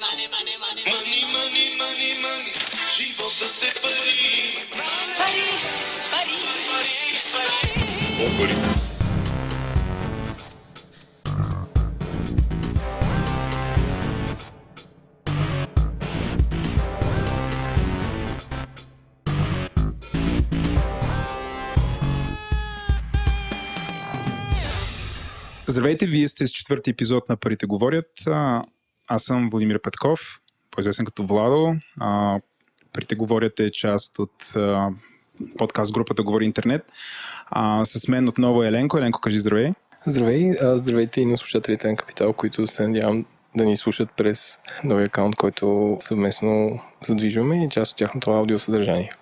Мани, мани, мани, мани, животът е пари. Пари, пари, О, пари. Здравейте, вие сте с четвърти епизод на Парите говорят. А, Аз съм Владимир Петков, по-известен като Владо. А, говорят е част от а, подкаст групата Говори Интернет. А, с мен отново е Еленко. Еленко, кажи здравей. Здравей, а здравейте и на слушателите на Капитал, които се надявам да ни слушат през новия акаунт, който съвместно задвижваме и част от тяхното аудиосъдържание.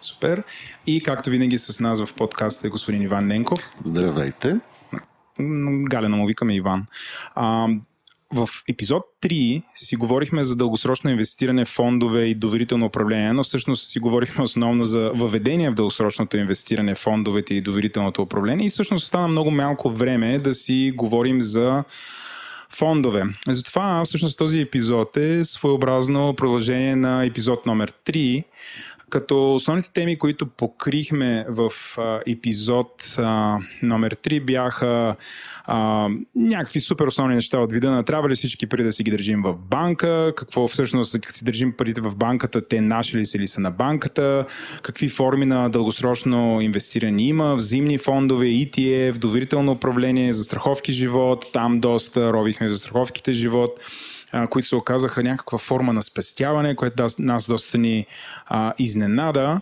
Супер. И както винаги с нас в подкаста е господин Иван Ненков. Здравейте. Галена му викаме Иван. А, в епизод 3 си говорихме за дългосрочно инвестиране в фондове и доверително управление, но всъщност си говорихме основно за въведение в дългосрочното инвестиране в фондовете и доверителното управление и всъщност остана много малко време да си говорим за фондове. Затова всъщност този епизод е своеобразно продължение на епизод номер 3, като основните теми, които покрихме в а, епизод а, номер 3 бяха а, някакви супер основни неща от вида на трябва ли всички пари да си ги държим в банка, какво всъщност, като си държим парите в банката, те наши ли са или са на банката, какви форми на дългосрочно инвестиране има, взимни фондове, ETF, доверително управление, застраховки живот, там доста робихме застраховките живот а, които се оказаха някаква форма на спестяване, което да, нас доста ни а, изненада.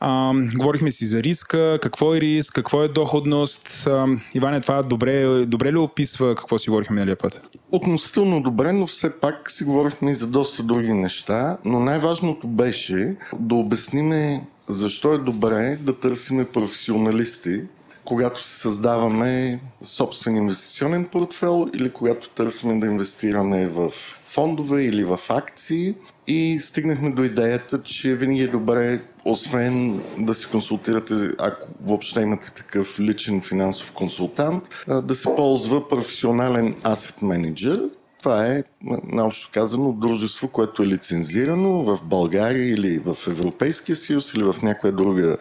А, говорихме си за риска, какво е риск, какво е доходност. А, Иване, това добре, добре ли описва какво си говорихме миналия път? Относително добре, но все пак си говорихме и за доста други неща. Но най-важното беше да обясниме защо е добре да търсиме професионалисти, когато си създаваме собствен инвестиционен портфел или когато търсим да инвестираме в фондове или в акции. И стигнахме до идеята, че винаги е добре, освен да се консултирате, ако въобще имате такъв личен финансов консултант, да се ползва професионален асет менеджер, това е, наобщо казано, дружество, което е лицензирано в България или в Европейския съюз или в някоя друга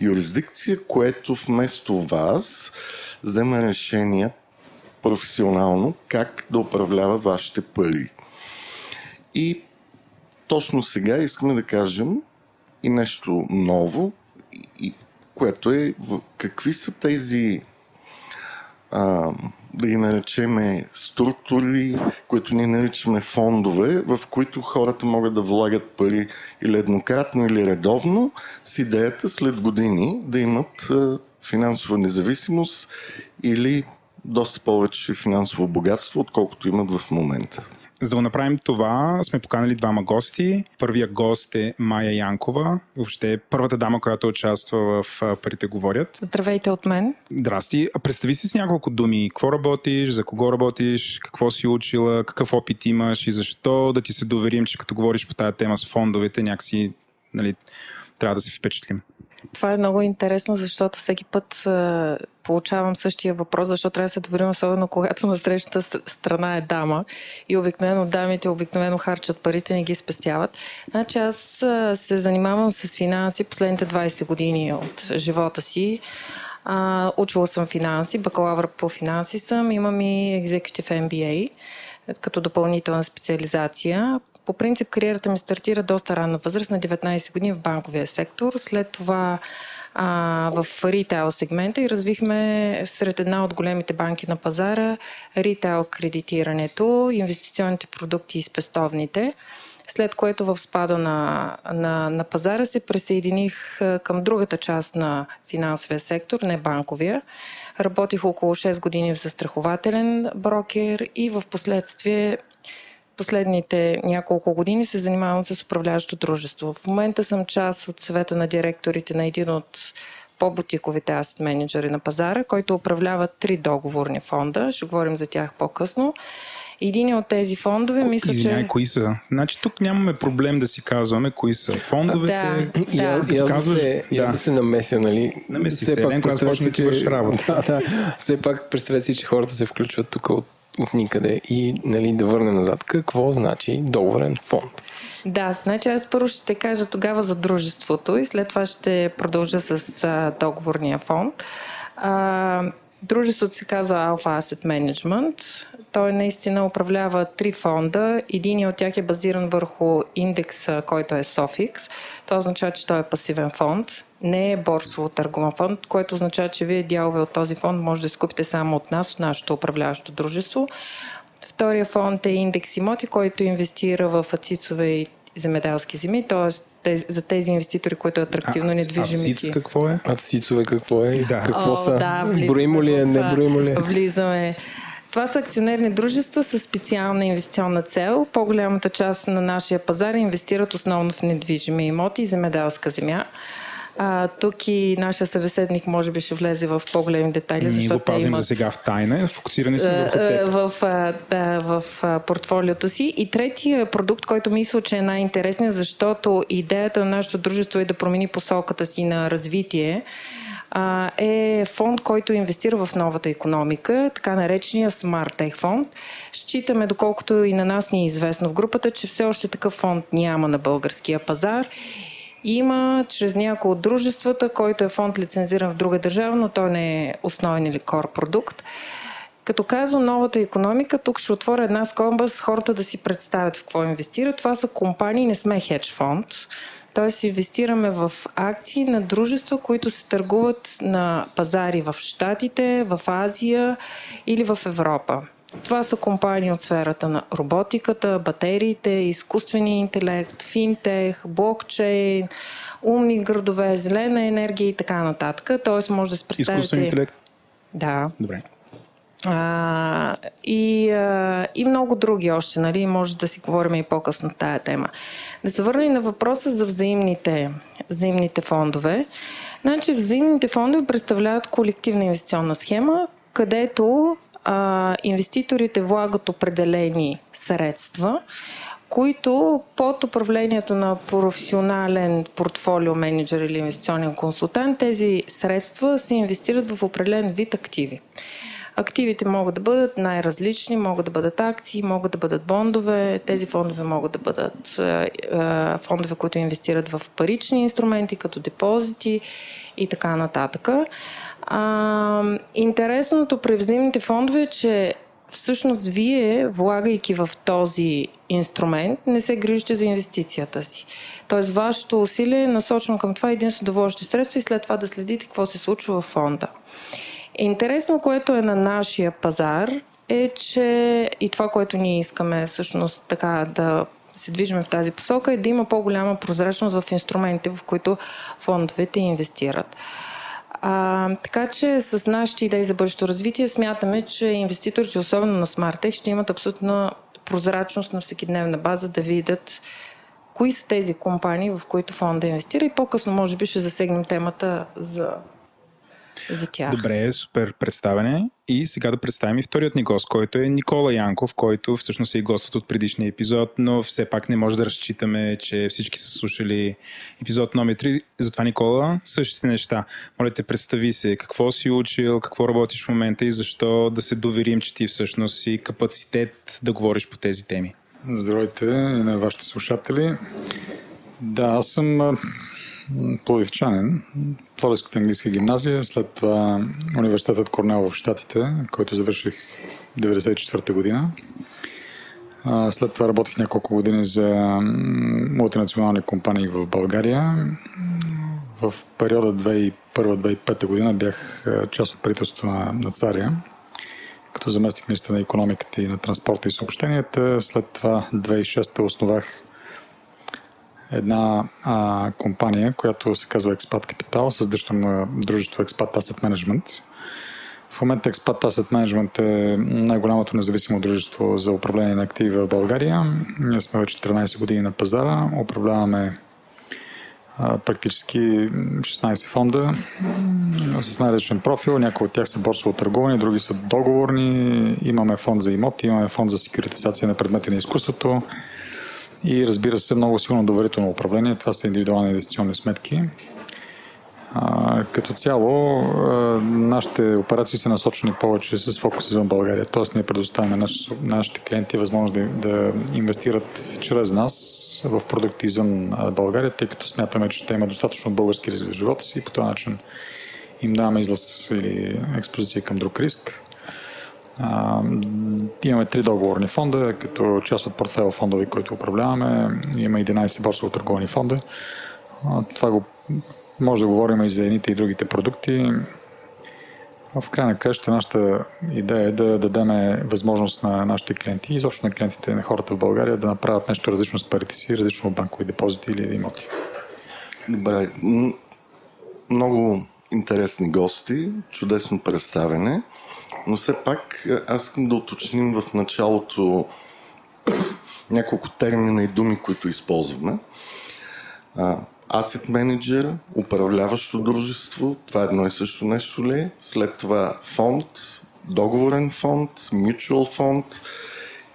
юрисдикция, което вместо вас взема решения професионално как да управлява вашите пари. И точно сега искаме да кажем и нещо ново, и, което е какви са тези а, да ги наречеме структури, които ние наричаме фондове, в които хората могат да влагат пари или еднократно, или редовно, с идеята след години да имат а, финансова независимост или доста повече финансово богатство, отколкото имат в момента. За да го направим това, сме поканали двама гости. Първия гост е Майя Янкова, въобще е първата дама, която участва в Парите говорят. Здравейте от мен. Здрасти. Представи си с няколко думи. Какво работиш, за кого работиш, какво си учила, какъв опит имаш и защо да ти се доверим, че като говориш по тази тема с фондовете, някакси нали, трябва да се впечатлим. Това е много интересно, защото всеки път получавам същия въпрос, защо трябва да се доверим, особено когато на срещата страна е дама и обикновено дамите обикновено харчат парите, не ги спестяват. Значи аз се занимавам с финанси последните 20 години от живота си. А, учила съм финанси, бакалавър по финанси съм, имам и Executive MBA като допълнителна специализация. По принцип кариерата ми стартира доста ранна възраст, на 19 години в банковия сектор. След това а, в ритейл сегмента и развихме сред една от големите банки на пазара ритейл кредитирането, инвестиционните продукти и спестовните. След което в спада на, на, на пазара се присъединих към другата част на финансовия сектор, не банковия. Работих около 6 години в застрахователен брокер и в последствие последните няколко години се занимавам с управляващо дружество. В момента съм част от съвета на директорите на един от по-бутиковите асет менеджери на пазара, който управлява три договорни фонда. Ще говорим за тях по-късно. Един от тези фондове, мисля, Извинявай, че... кои са? Значи тук нямаме проблем да си казваме кои са фондовете. Да. И, аз, и аз, казваш- да, се, и да. да се намеся, нали? Намеси Все се, пак Еленко, аз да ти върши работа. Да, да. Все пак представете си, че хората се включват тук от от никъде и нали, да върнем назад. Какво значи договорен фонд? Да, значи аз първо ще кажа тогава за дружеството и след това ще продължа с а, договорния фонд. А, дружеството се казва Alpha Asset Management. Той наистина управлява три фонда. Един от тях е базиран върху индекса, който е SOFIX. Това означава, че той е пасивен фонд. Не е борсово търговен фонд, което означава, че вие дялове от този фонд може да изкупите само от нас, от нашето управляващо дружество. Втория фонд е индекс имоти, който инвестира в ацицове и земеделски земи, т.е. за тези инвеститори, които е атрактивно А недвижими. СИЦ какво е? А цицове какво е? Да. Какво О, са? Да, влизаме Броимо ли е, не броимо ли е? Влизаме. Това са акционерни дружества с специална инвестиционна цел. По-голямата част на нашия пазар инвестират основно в недвижими имоти и земеделска земя. А, тук и нашия събеседник може би ще влезе в по-големи детайли, Ние защото го те пазим имат за сега в тайна. Фокусирани сме върху в, а, да, в а, портфолиото си. И третия продукт, който мисля, че е най-интересният, защото идеята на нашето дружество е да промени посоката си на развитие, е фонд, който инвестира в новата економика, така наречения Smart Tech фонд. Считаме, доколкото и на нас ни е известно в групата, че все още такъв фонд няма на българския пазар. Има чрез някои от дружествата, който е фонд лицензиран в друга държава, но той не е основен или кор продукт. Като казвам новата економика, тук ще отворя една скоба с хората да си представят в какво инвестират. Това са компании, не сме хедж фонд. Тоест инвестираме в акции на дружества, които се търгуват на пазари в Штатите, в Азия или в Европа. Това са компании от сферата на роботиката, батериите, изкуствения интелект, финтех, блокчейн, умни градове, зелена енергия и така нататък. Тоест може да се представите... Изкуствен интелект. Да. Добре. А, и, а, и много други още, нали? Може да си говорим и по-късно тая тема. Да се върна и на въпроса за взаимните, взаимните фондове. Значи, взаимните фондове представляват колективна инвестиционна схема, където а, инвеститорите влагат определени средства, които под управлението на професионален портфолио менеджер или инвестиционен консултант, тези средства се инвестират в определен вид активи. Активите могат да бъдат най-различни, могат да бъдат акции, могат да бъдат бондове. Тези фондове могат да бъдат е, е, фондове, които инвестират в парични инструменти, като депозити и така нататък. Интересното при взаимните фондове е, че всъщност вие, влагайки в този инструмент, не се грижите за инвестицията си. Тоест, вашето усилие е насочено към това единствено да вложите средства и след това да следите какво се случва в фонда. Интересно, което е на нашия пазар, е, че и това, което ние искаме всъщност така да се движим в тази посока, е да има по-голяма прозрачност в инструментите, в които фондовете инвестират. А, така че с нашите идеи за бъдещето развитие смятаме, че инвеститорите, особено на SmartTech, ще имат абсолютна прозрачност на всекидневна база да видят кои са тези компании, в които фонда инвестира и по-късно може би ще засегнем темата за, за тях. Добре, супер представяне. И сега да представим и вторият ни гост, който е Никола Янков, който всъщност е и гостът от предишния епизод, но все пак не може да разчитаме, че всички са слушали епизод номер 3. Затова, Никола, същите неща. Моля те, представи се какво си учил, какво работиш в момента и защо да се доверим, че ти всъщност си капацитет да говориш по тези теми. Здравейте и на вашите слушатели. Да, аз съм плодивчанин. Плодивската английска гимназия, след това университетът Корнел в Штатите, който завърших 1994 година. След това работих няколко години за мултинационални компании в България. В периода 2001-2005 година бях част от правителството на, на Царя, като заместих министър на економиката и на транспорта и съобщенията. След това 2006 основах една а, компания, която се казва Expat Capital, с дъщерно дружество Expat Asset Management. В момента Expat Asset Management е най-голямото независимо дружество за управление на активи в България. Ние сме вече 13 години на пазара, управляваме а, практически 16 фонда с най-различен профил. Някои от тях са борсово търгувани, други са договорни. Имаме фонд за имоти, имаме фонд за секюритизация на предмети на изкуството и разбира се много силно доверително управление. Това са индивидуални инвестиционни сметки. Като цяло, нашите операции са насочени повече с фокус извън България. Тоест, ние предоставяме на нашите клиенти възможност да, да инвестират чрез нас в продукти извън България, тъй като смятаме, че те имат достатъчно български риск в живота си и по този начин им даваме излаз или експозиция към друг риск. А, имаме три договорни фонда, като част от портфела фондови, които управляваме. Има 11 борсово търговани фонда. А, това го може да говорим и за едните и другите продукти. В край на краща нашата идея е да дадем възможност на нашите клиенти и изобщо на клиентите на хората в България да направят нещо различно с парите си, различно от банкови депозити или имоти. Добре. Много интересни гости, чудесно представене, но все пак аз искам да уточним в началото няколко термина и думи, които използваме. Asset менеджер, управляващо дружество, това е едно и също нещо ли? След това фонд, договорен фонд, mutual фонд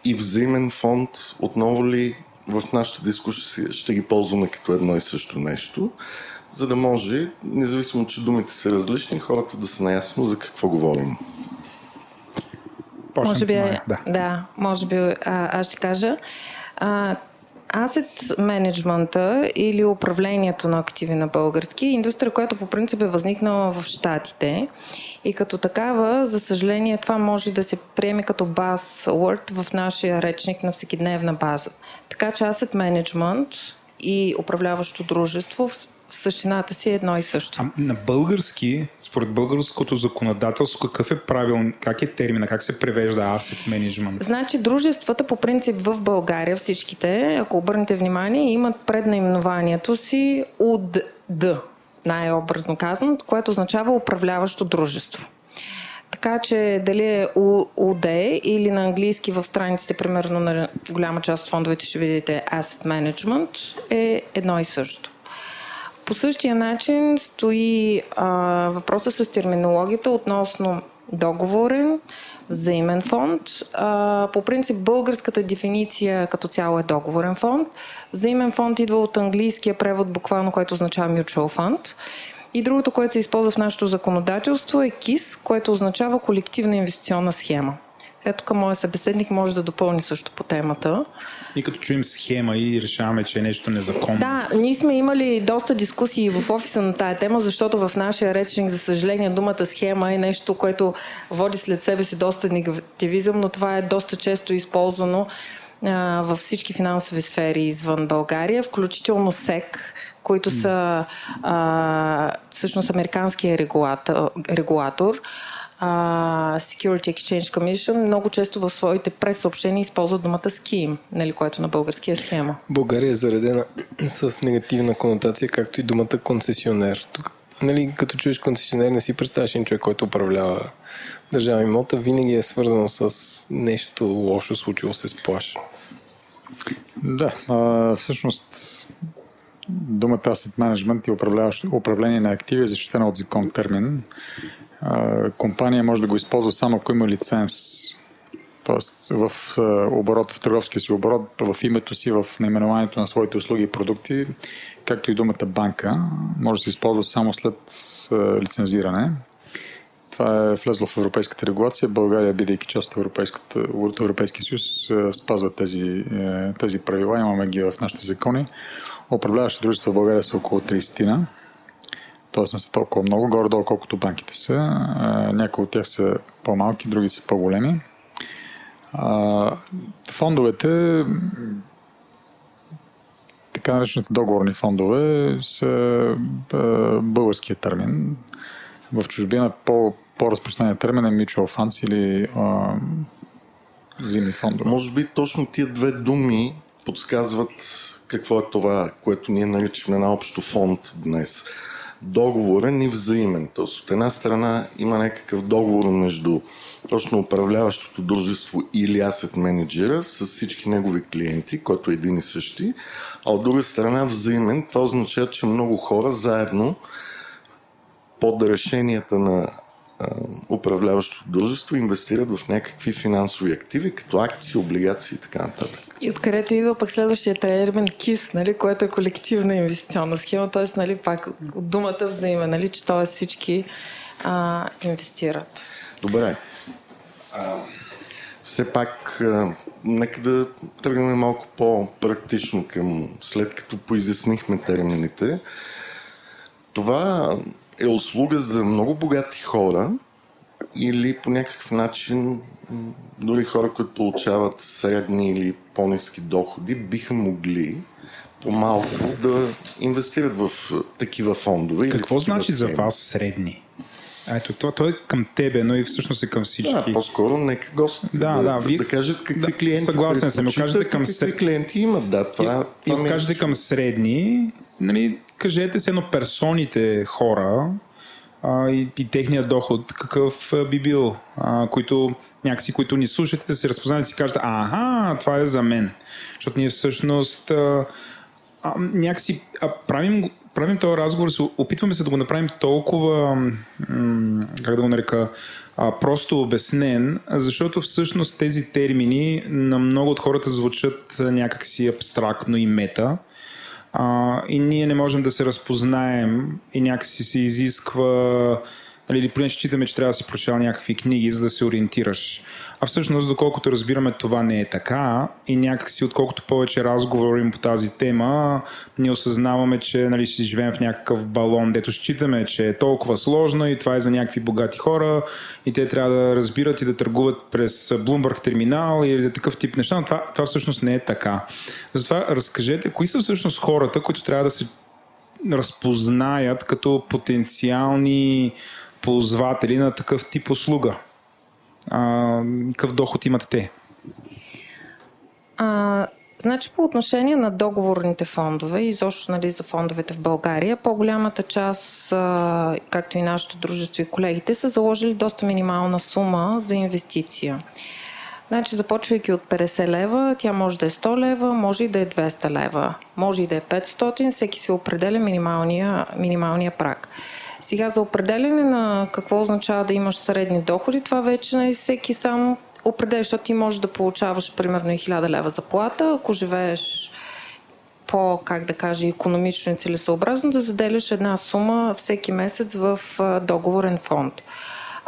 и взаимен фонд. Отново ли в нашата дискусия ще ги ползваме като едно и също нещо, за да може, независимо, че думите са различни, хората да са наясно за какво говорим. Почнем, може би, да. да, може би а, аз ще кажа. А, Asset менеджмента или управлението на активи на български е индустрия, която по принцип е възникнала в Штатите и като такава, за съжаление, това може да се приеме като buzzword в нашия речник на всекидневна база. Така че Asset Management и управляващо дружество същината си е едно и също. А на български, според българското законодателство, какъв е правил, как е термина, как се превежда asset management? Значи дружествата по принцип в България всичките, ако обърнете внимание, имат пред наименованието си УД, най-образно казано, което означава управляващо дружество. Така че дали е УД или на английски в страниците, примерно на голяма част от фондовете ще видите Asset Management, е едно и също. По същия начин стои а, въпроса с терминологията относно договорен, взаимен фонд. А, по принцип българската дефиниция като цяло е договорен фонд. Взаимен фонд идва от английския превод буквално, който означава mutual fund. И другото, което се използва в нашето законодателство е КИС, което означава колективна инвестиционна схема. Ето тук моят събеседник може да допълни също по темата. И като чуем схема и решаваме, че е нещо незаконно. Да, ние сме имали доста дискусии в офиса на тая тема, защото в нашия речник, за съжаление, думата схема е нещо, което води след себе си доста негативизъм, но това е доста често използвано а, във всички финансови сфери извън България, включително СЕК, които са а, всъщност американския регулатор, регулатор а, Security Exchange Commission много често в своите пресъобщения използват думата scheme, нали, което на българския схема. България е заредена с негативна конотация, както и думата концесионер. Тук, нали, като чуеш концесионер, не си представяш един човек, който управлява държава имота, винаги е свързано с нещо лошо случило се с плаш. Да, а, всъщност думата asset management и управление на активи е защитена от закон термин компания може да го използва само ако има лиценз. Тоест в оборот, в търговския си оборот, в името си, в наименованието на своите услуги и продукти, както и думата банка, може да се използва само след лицензиране. Това е влезло в европейската регулация. България, бидейки част от, Европейския съюз, спазва тези, е, тези правила. Имаме ги в нашите закони. Управляващи дружества в България са около 30 т.е. не са толкова много, горе-долу колкото банките са. Някои от тях са по-малки, други са по-големи. Фондовете, така наречените договорни фондове, са българския термин. В чужбина по, по-разпространен термин е mutual funds или а, зимни фондове. Може би точно тия две думи подсказват какво е това, което ние наричаме на общо фонд днес договорен и взаимен. Тоест, от една страна има някакъв договор между точно управляващото дружество или asset менеджера с всички негови клиенти, който е един и същи, а от друга страна взаимен. Това означава, че много хора заедно под решенията на управляващото дружество инвестират в някакви финансови активи, като акции, облигации и така нататък. И откъдето идва пък следващия термин КИС, нали, което е колективна инвестиционна схема, т.е. Нали, пак от думата взаима, нали, че т.е. всички а, инвестират. Добре. А, все пак, а, нека да тръгнем малко по-практично към след като поизяснихме термините. Това е услуга за много богати хора или по някакъв начин дори хора, които получават средни или по-низки доходи, биха могли по-малко да инвестират в а, такива фондове. Какво значи за вас средни? Ето, това, той е към тебе, но и всъщност е към всички. Да, по-скоро нека гостите Да, да, да, да, кажат какви да, клиенти съгласен съм, кажете към какви сред- клиенти имат. Да, това, и, това и е кажете към средни, нали, кажете се едно персоните хора а, и, и техния доход какъв би бил, а, които някакси, които ни слушате, да се разпознаят и си кажат, аха, това е за мен. Защото ние всъщност а, а, някакси а, правим, правим този разговор, се, опитваме се да го направим толкова, м- как да го нарека, а, просто обяснен, защото всъщност тези термини на много от хората звучат някакси абстрактно и мета. И ние не можем да се разпознаем и някакси се изисква нали, или поне считаме, че трябва да си прочел някакви книги, за да се ориентираш. А всъщност, доколкото разбираме, това не е така и някакси, отколкото повече разговорим по тази тема, ние осъзнаваме, че нали, ще живеем в някакъв балон, дето считаме, че е толкова сложно и това е за някакви богати хора и те трябва да разбират и да търгуват през Bloomberg терминал или такъв тип неща, но това, това всъщност не е така. Затова разкажете, кои са всъщност хората, които трябва да се разпознаят като потенциални ползватели на такъв тип услуга? А, какъв доход имат те? А, значи по отношение на договорните фондове, изобщо нали, за фондовете в България, по-голямата част, както и нашето дружество и колегите, са заложили доста минимална сума за инвестиция. Значи, започвайки от 50 лева, тя може да е 100 лева, може и да е 200 лева, може и да е 500, всеки си определя минималния, минималния прак. Сега за определене на какво означава да имаш средни доходи, това вече нали, всеки сам определя, защото ти можеш да получаваш примерно и 1000 лева заплата, ако живееш по, как да кажа, економично и целесъобразно, да заделяш една сума всеки месец в договорен фонд.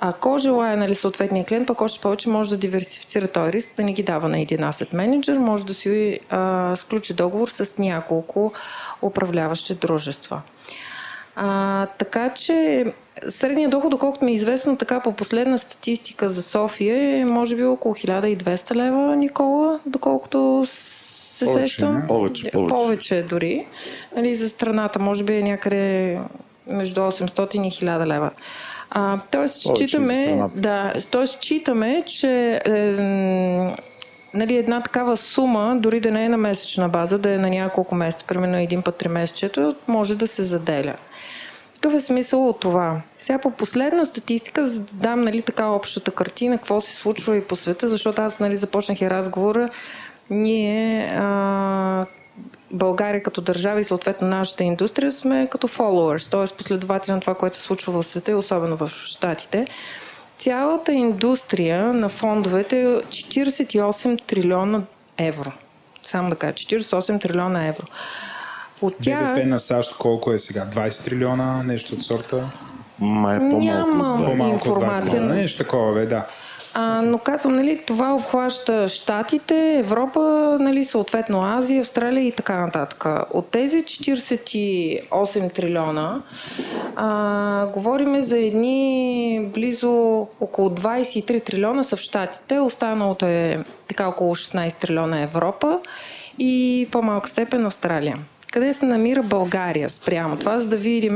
Ако желая нали, съответния клиент, пък още повече може да диверсифицира този риск, да не ги дава на един asset менеджер, може да си а, сключи договор с няколко управляващи дружества. А, така че средният доход, доколкото ми е известно така по последна статистика за София е може би около 1200 лева, Никола, доколкото се Повече, сещам. Повече, повече. Повече дори. Нали, за страната може би е някъде между 800 и 1000 лева. А, тоест, Повече считаме, да, тоест, считаме, че е, нали, една такава сума, дори да не е на месечна база, да е на няколко месеца, примерно един път три месечето, може да се заделя. Какъв е смисъл от това? Сега по последна статистика, за да дам нали, така общата картина, какво се случва и по света, защото аз нали, започнах и разговора, ние а, България като държава и съответно нашата индустрия сме като followers, т.е. последователи на това, което се случва в света и особено в Штатите. Цялата индустрия на фондовете е 48 трилиона евро. Само да кажа, 48 трилиона евро. От тях... БВП на САЩ колко е сега? 20 трилиона, нещо от сорта? Май е по-малко. Няма. 20. По-малко от 20 Информация. трилиона. Нещо такова, бе, да. А, но казвам, нали, това обхваща Штатите, Европа, нали, съответно Азия, Австралия и така нататък. От тези 48 трилиона а, говориме за едни близо около 23 трилиона са в Штатите, останалото е така около 16 трилиона Европа и по-малка степен Австралия. Къде се намира България спрямо това, за да видим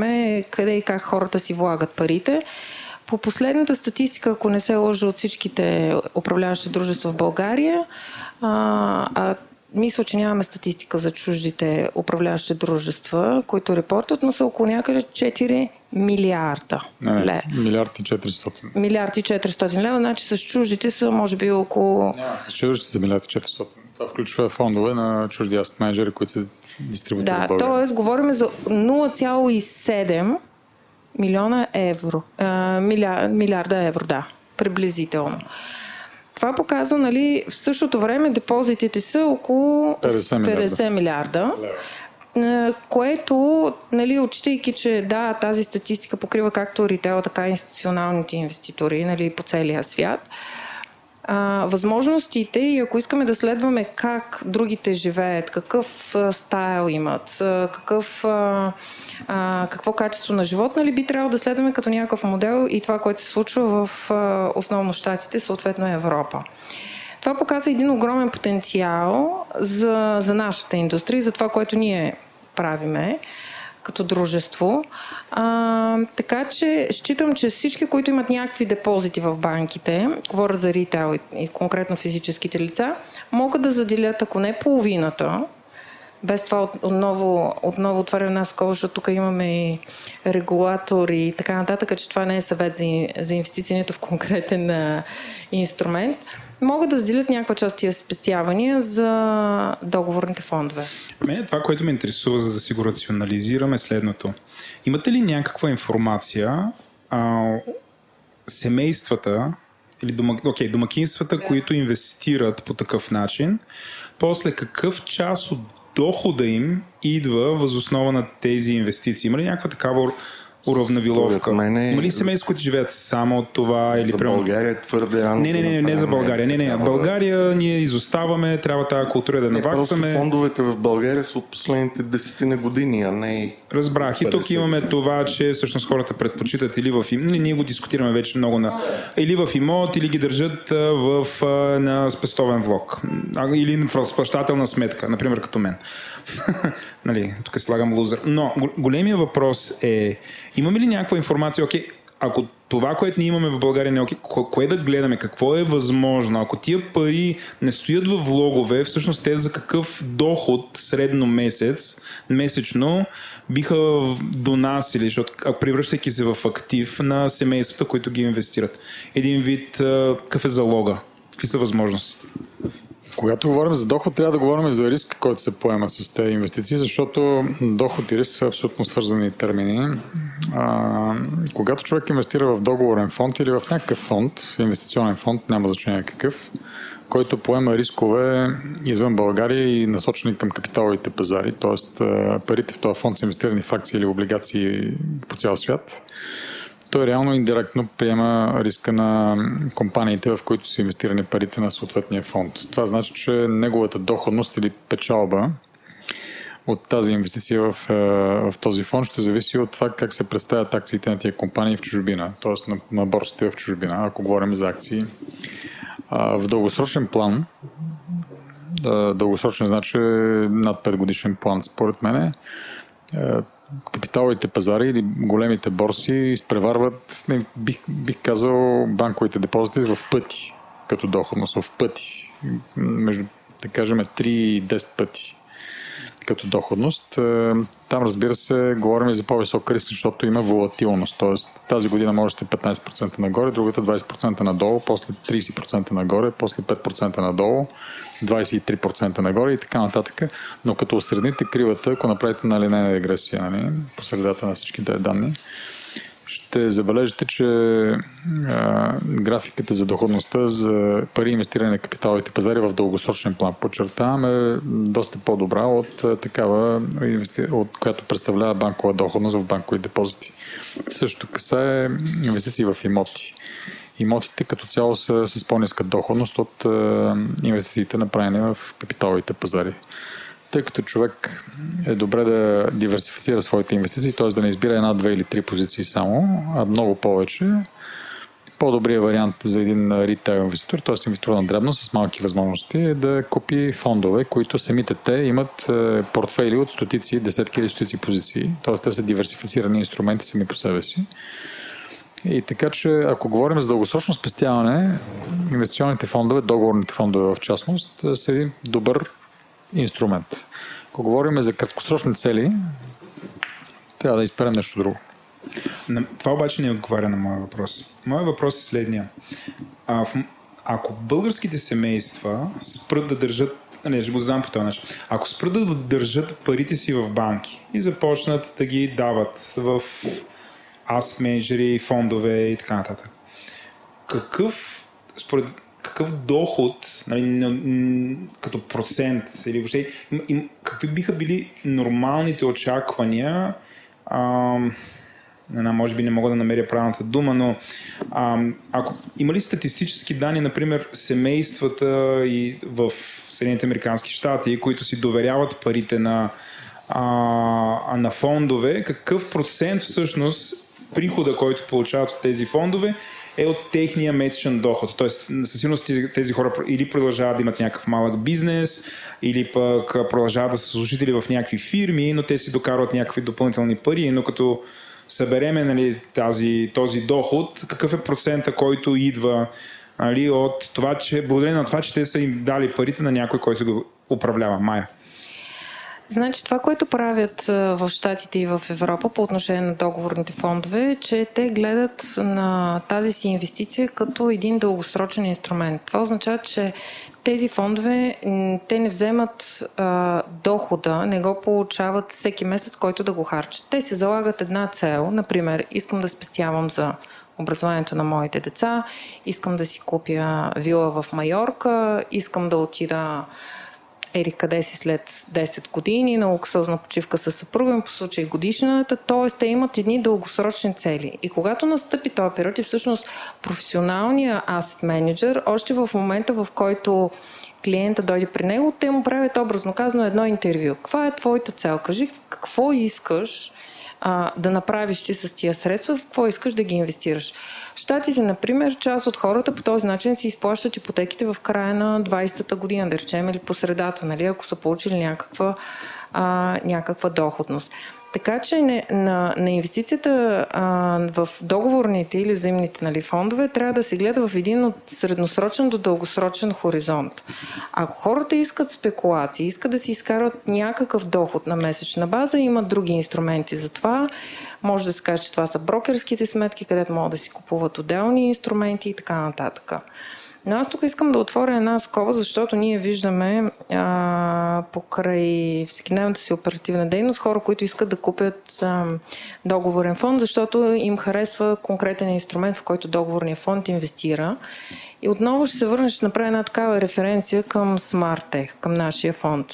къде и как хората си влагат парите. По последната статистика, ако не се лъжа от всичките управляващи дружества в България, а, а мисля, че нямаме статистика за чуждите управляващи дружества, които репортат, но са около някъде 4 милиарда Не, не, ле. милиард и 400. Милиард и 400 лева, значи с чуждите са може би около... Няма, с чудовище за милиард и 400. Това включва фондове на чужди асет менеджери, които се дистрибутират в Да, т.е. говорим за 0,7 милиона евро. А, миля, милиарда евро, да. Приблизително. Това показва, нали, в същото време депозитите са около 50 милиарда. 50 милиарда. Което, нали, отчитайки, че да, тази статистика покрива както ритейл, така и институционалните инвеститори нали, по целия свят, а, възможностите и ако искаме да следваме как другите живеят, какъв а, стайл имат, а, какъв, а, а, какво качество на живот, нали, би трябвало да следваме като някакъв модел и това, което се случва в а, основно Штатите, съответно Европа. Това показва един огромен потенциал за, за нашата индустрия и за това, което ние правиме като дружество. А, така че считам, че всички, които имат някакви депозити в банките, говоря за ритейл и, и конкретно физическите лица, могат да заделят, ако не половината, без това от- отново, отново отварям една скоба, защото тук имаме и регулатори и така нататък, че това не е съвет за, за инвестиции, нито в конкретен а, инструмент, могат да заделят някаква част от тия спестявания за договорните фондове. Мен това, което ме интересува, за да си го рационализираме е следното. Имате ли някаква информация а, семействата или домак... okay, домакинствата, които инвестират по такъв начин, после какъв част от дохода им идва възоснова на тези инвестиции? Има ли някаква такава уравнавиловка? Според мен е- Има ли семейства, които живеят само от това? Или За примерно- България е твърде рано. Не, не, не, не, не за България. Не, не, в България ние изоставаме, трябва тази култура да Не, наваксаме. фондовете в България са от последните десетина години, а не Разбрах. И тук 50. имаме това, че всъщност хората предпочитат или в имот, ние го дискутираме вече много на, или в имот, или ги държат в, на спестовен влог. Или в разплащателна сметка, например като мен. нали, тук слагам лузър. Но го- големия въпрос е, имаме ли някаква информация, окей, ако това, което ние имаме в България не е окей, ко- кое да гледаме, какво е възможно, ако тия пари не стоят в влогове, всъщност те за какъв доход средно месец, месечно, биха донасили, защото превръщайки се в актив на семействата, които ги инвестират. Един вид, какъв е залога? Какви са възможностите? Когато говорим за доход, трябва да говорим за риск, който се поема с тези инвестиции, защото доход и риск са абсолютно свързани термини. А, когато човек инвестира в договорен фонд или в някакъв фонд, инвестиционен фонд, няма значение какъв, който поема рискове извън България и насочени към капиталовите пазари, т.е. парите в този фонд са инвестирани в акции или облигации по цял свят той реално индиректно приема риска на компаниите, в които са инвестирани парите на съответния фонд. Това значи, че неговата доходност или печалба от тази инвестиция в, е, в този фонд ще зависи от това как се представят акциите на тия компании в чужбина, т.е. на, на борсите в чужбина, ако говорим за акции. А, в дългосрочен план, дългосрочен значи над 5 годишен план, според мен, е, капиталовите пазари или големите борси изпреварват, не, бих, бих казал, банковите депозити в пъти, като доходност, в пъти. Между, да кажем, 3 и 10 пъти като доходност. Е, Там, разбира се, говорим и за по-висок риск, защото има волатилност. Тоест, тази година може да сте 15% нагоре, другата 20% надолу, после 30% нагоре, после 5% надолу, 23% нагоре и така нататък. Но като осредните кривата, ако направите на линейна регресия нали, по средата на всички тези данни, ще забележите, че а, графиката за доходността за пари инвестиране на капиталовите пазари в дългосрочен план, подчертавам, е доста по-добра от а, такава, от която представлява банкова доходност в банкови депозити. Също касае инвестиции в имоти. Имотите като цяло са с по-ниска доходност от а, инвестициите направени в капиталовите пазари тъй като човек е добре да диверсифицира своите инвестиции, т.е. да не избира една, две или три позиции само, а много повече. По-добрият вариант за един ритейл инвеститор, т.е. инвеститор на дребно с малки възможности, е да купи фондове, които самите те имат е, портфейли от стотици, десетки или стотици позиции. Т.е. те са диверсифицирани инструменти сами по себе си. И така че, ако говорим за дългосрочно спестяване, инвестиционните фондове, договорните фондове в частност, е, са един добър инструмент. Ако говорим за краткосрочни цели, трябва да изберем нещо друго. Това обаче не отговаря на моя въпрос. Моят въпрос е следния. А, в, ако българските семейства спрат да държат не, ще го знам по този начин. Ако спрат да държат парите си в банки и започнат да ги дават в асет менеджери, фондове и така нататък. Какъв, според какъв доход, нали, като процент или въобще, им, им, какви биха били нормалните очаквания? Ам, не знам, може би не мога да намеря правилната дума, но ам, ако има ли статистически данни, например, семействата и в Съединените Американски щати, които си доверяват парите на, а, а на фондове, какъв процент всъщност прихода, който получават от тези фондове, е от техния месечен доход. Тоест, със сигурност тези, хора или продължават да имат някакъв малък бизнес, или пък продължават да са служители в някакви фирми, но те си докарват някакви допълнителни пари, но като събереме нали, тази, този доход, какъв е процента, който идва нали, от това, че благодарение на това, че те са им дали парите на някой, който го управлява. Майя. Значи това, което правят в Штатите и в Европа по отношение на договорните фондове, е, че те гледат на тази си инвестиция като един дългосрочен инструмент. Това означава, че тези фондове, те не вземат а, дохода, не го получават всеки месец, който да го харчат. Те се залагат една цел, например, искам да спестявам за образованието на моите деца, искам да си купя вила в Майорка, искам да отида ери къде си след 10 години на луксозна почивка с съпруга им по случай годишната, т.е. те имат едни дългосрочни цели. И когато настъпи този период и всъщност професионалният асет менеджер, още в момента в който клиента дойде при него, те му правят образно казано едно интервю. Каква е твоята цел? Кажи какво искаш а, да направиш ти с тия средства, в какво искаш да ги инвестираш. В Штатите, например, част от хората по този начин си изплащат ипотеките в края на 20-та година, да речем, или по средата, нали, ако са получили някаква, а, някаква доходност. Така че не, на, на инвестицията а, в договорните или взаимните нали, фондове трябва да се гледа в един от средносрочен до дългосрочен хоризонт. Ако хората искат спекулации, искат да си изкарат някакъв доход на месечна база, имат други инструменти за това. Може да се каже, че това са брокерските сметки, където могат да си купуват отделни инструменти и така нататък. Но аз тук искам да отворя една скоба, защото ние виждаме а, покрай всекидневната си оперативна дейност хора, които искат да купят а, договорен фонд, защото им харесва конкретен инструмент, в който договорният фонд инвестира. И отново ще се върна, ще направя една такава референция към SmartTech, към нашия фонд.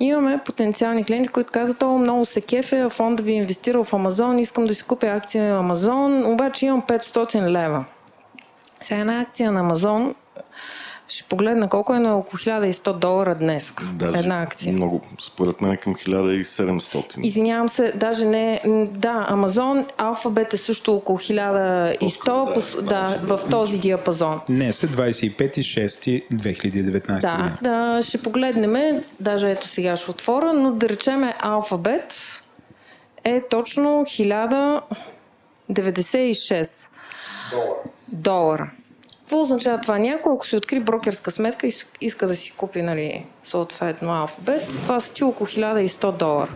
Имаме потенциални клиенти, които казват, о, много се кефе, фонда ви инвестирал в Амазон, искам да си купя акция на Амазон, обаче имам 500 лева. Сега една акция на Амазон ще погледна колко е на около 1100 долара днес. Даже една акция. Много, според мен е към 1700. Извинявам се, даже не. Да, Амазон, Алфабет е също около 1100, пос- да, в този диапазон. Днес е 25.6.2019 Да, година. да, ще погледнем, даже ето сега ще отворя, но да речеме Алфабет е точно 1096 долара. Какво означава това? Някой, ако си откри брокерска сметка и иска да си купи, нали, съответно алфабет, това са ти около 1100 долара.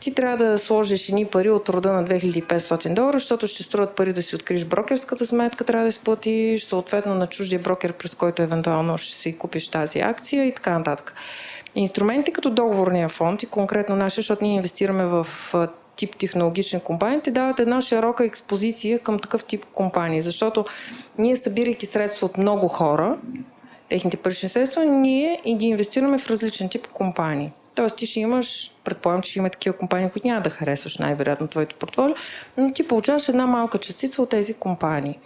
Ти трябва да сложиш едни пари от рода на 2500 долара, защото ще струват пари да си откриеш брокерската сметка, трябва да си платиш, съответно на чуждия брокер, през който евентуално ще си купиш тази акция и така нататък. Инструменти като договорния фонд и конкретно нашия, защото ние инвестираме в тип технологични компании, ти дават една широка експозиция към такъв тип компании, защото ние събирайки средства от много хора, техните парични средства, ние и ги инвестираме в различен тип компании. Тоест ти ще имаш, предполагам, че ще има такива компании, които няма да харесваш най-вероятно твоето портфолио, но ти получаваш една малка частица от тези компании.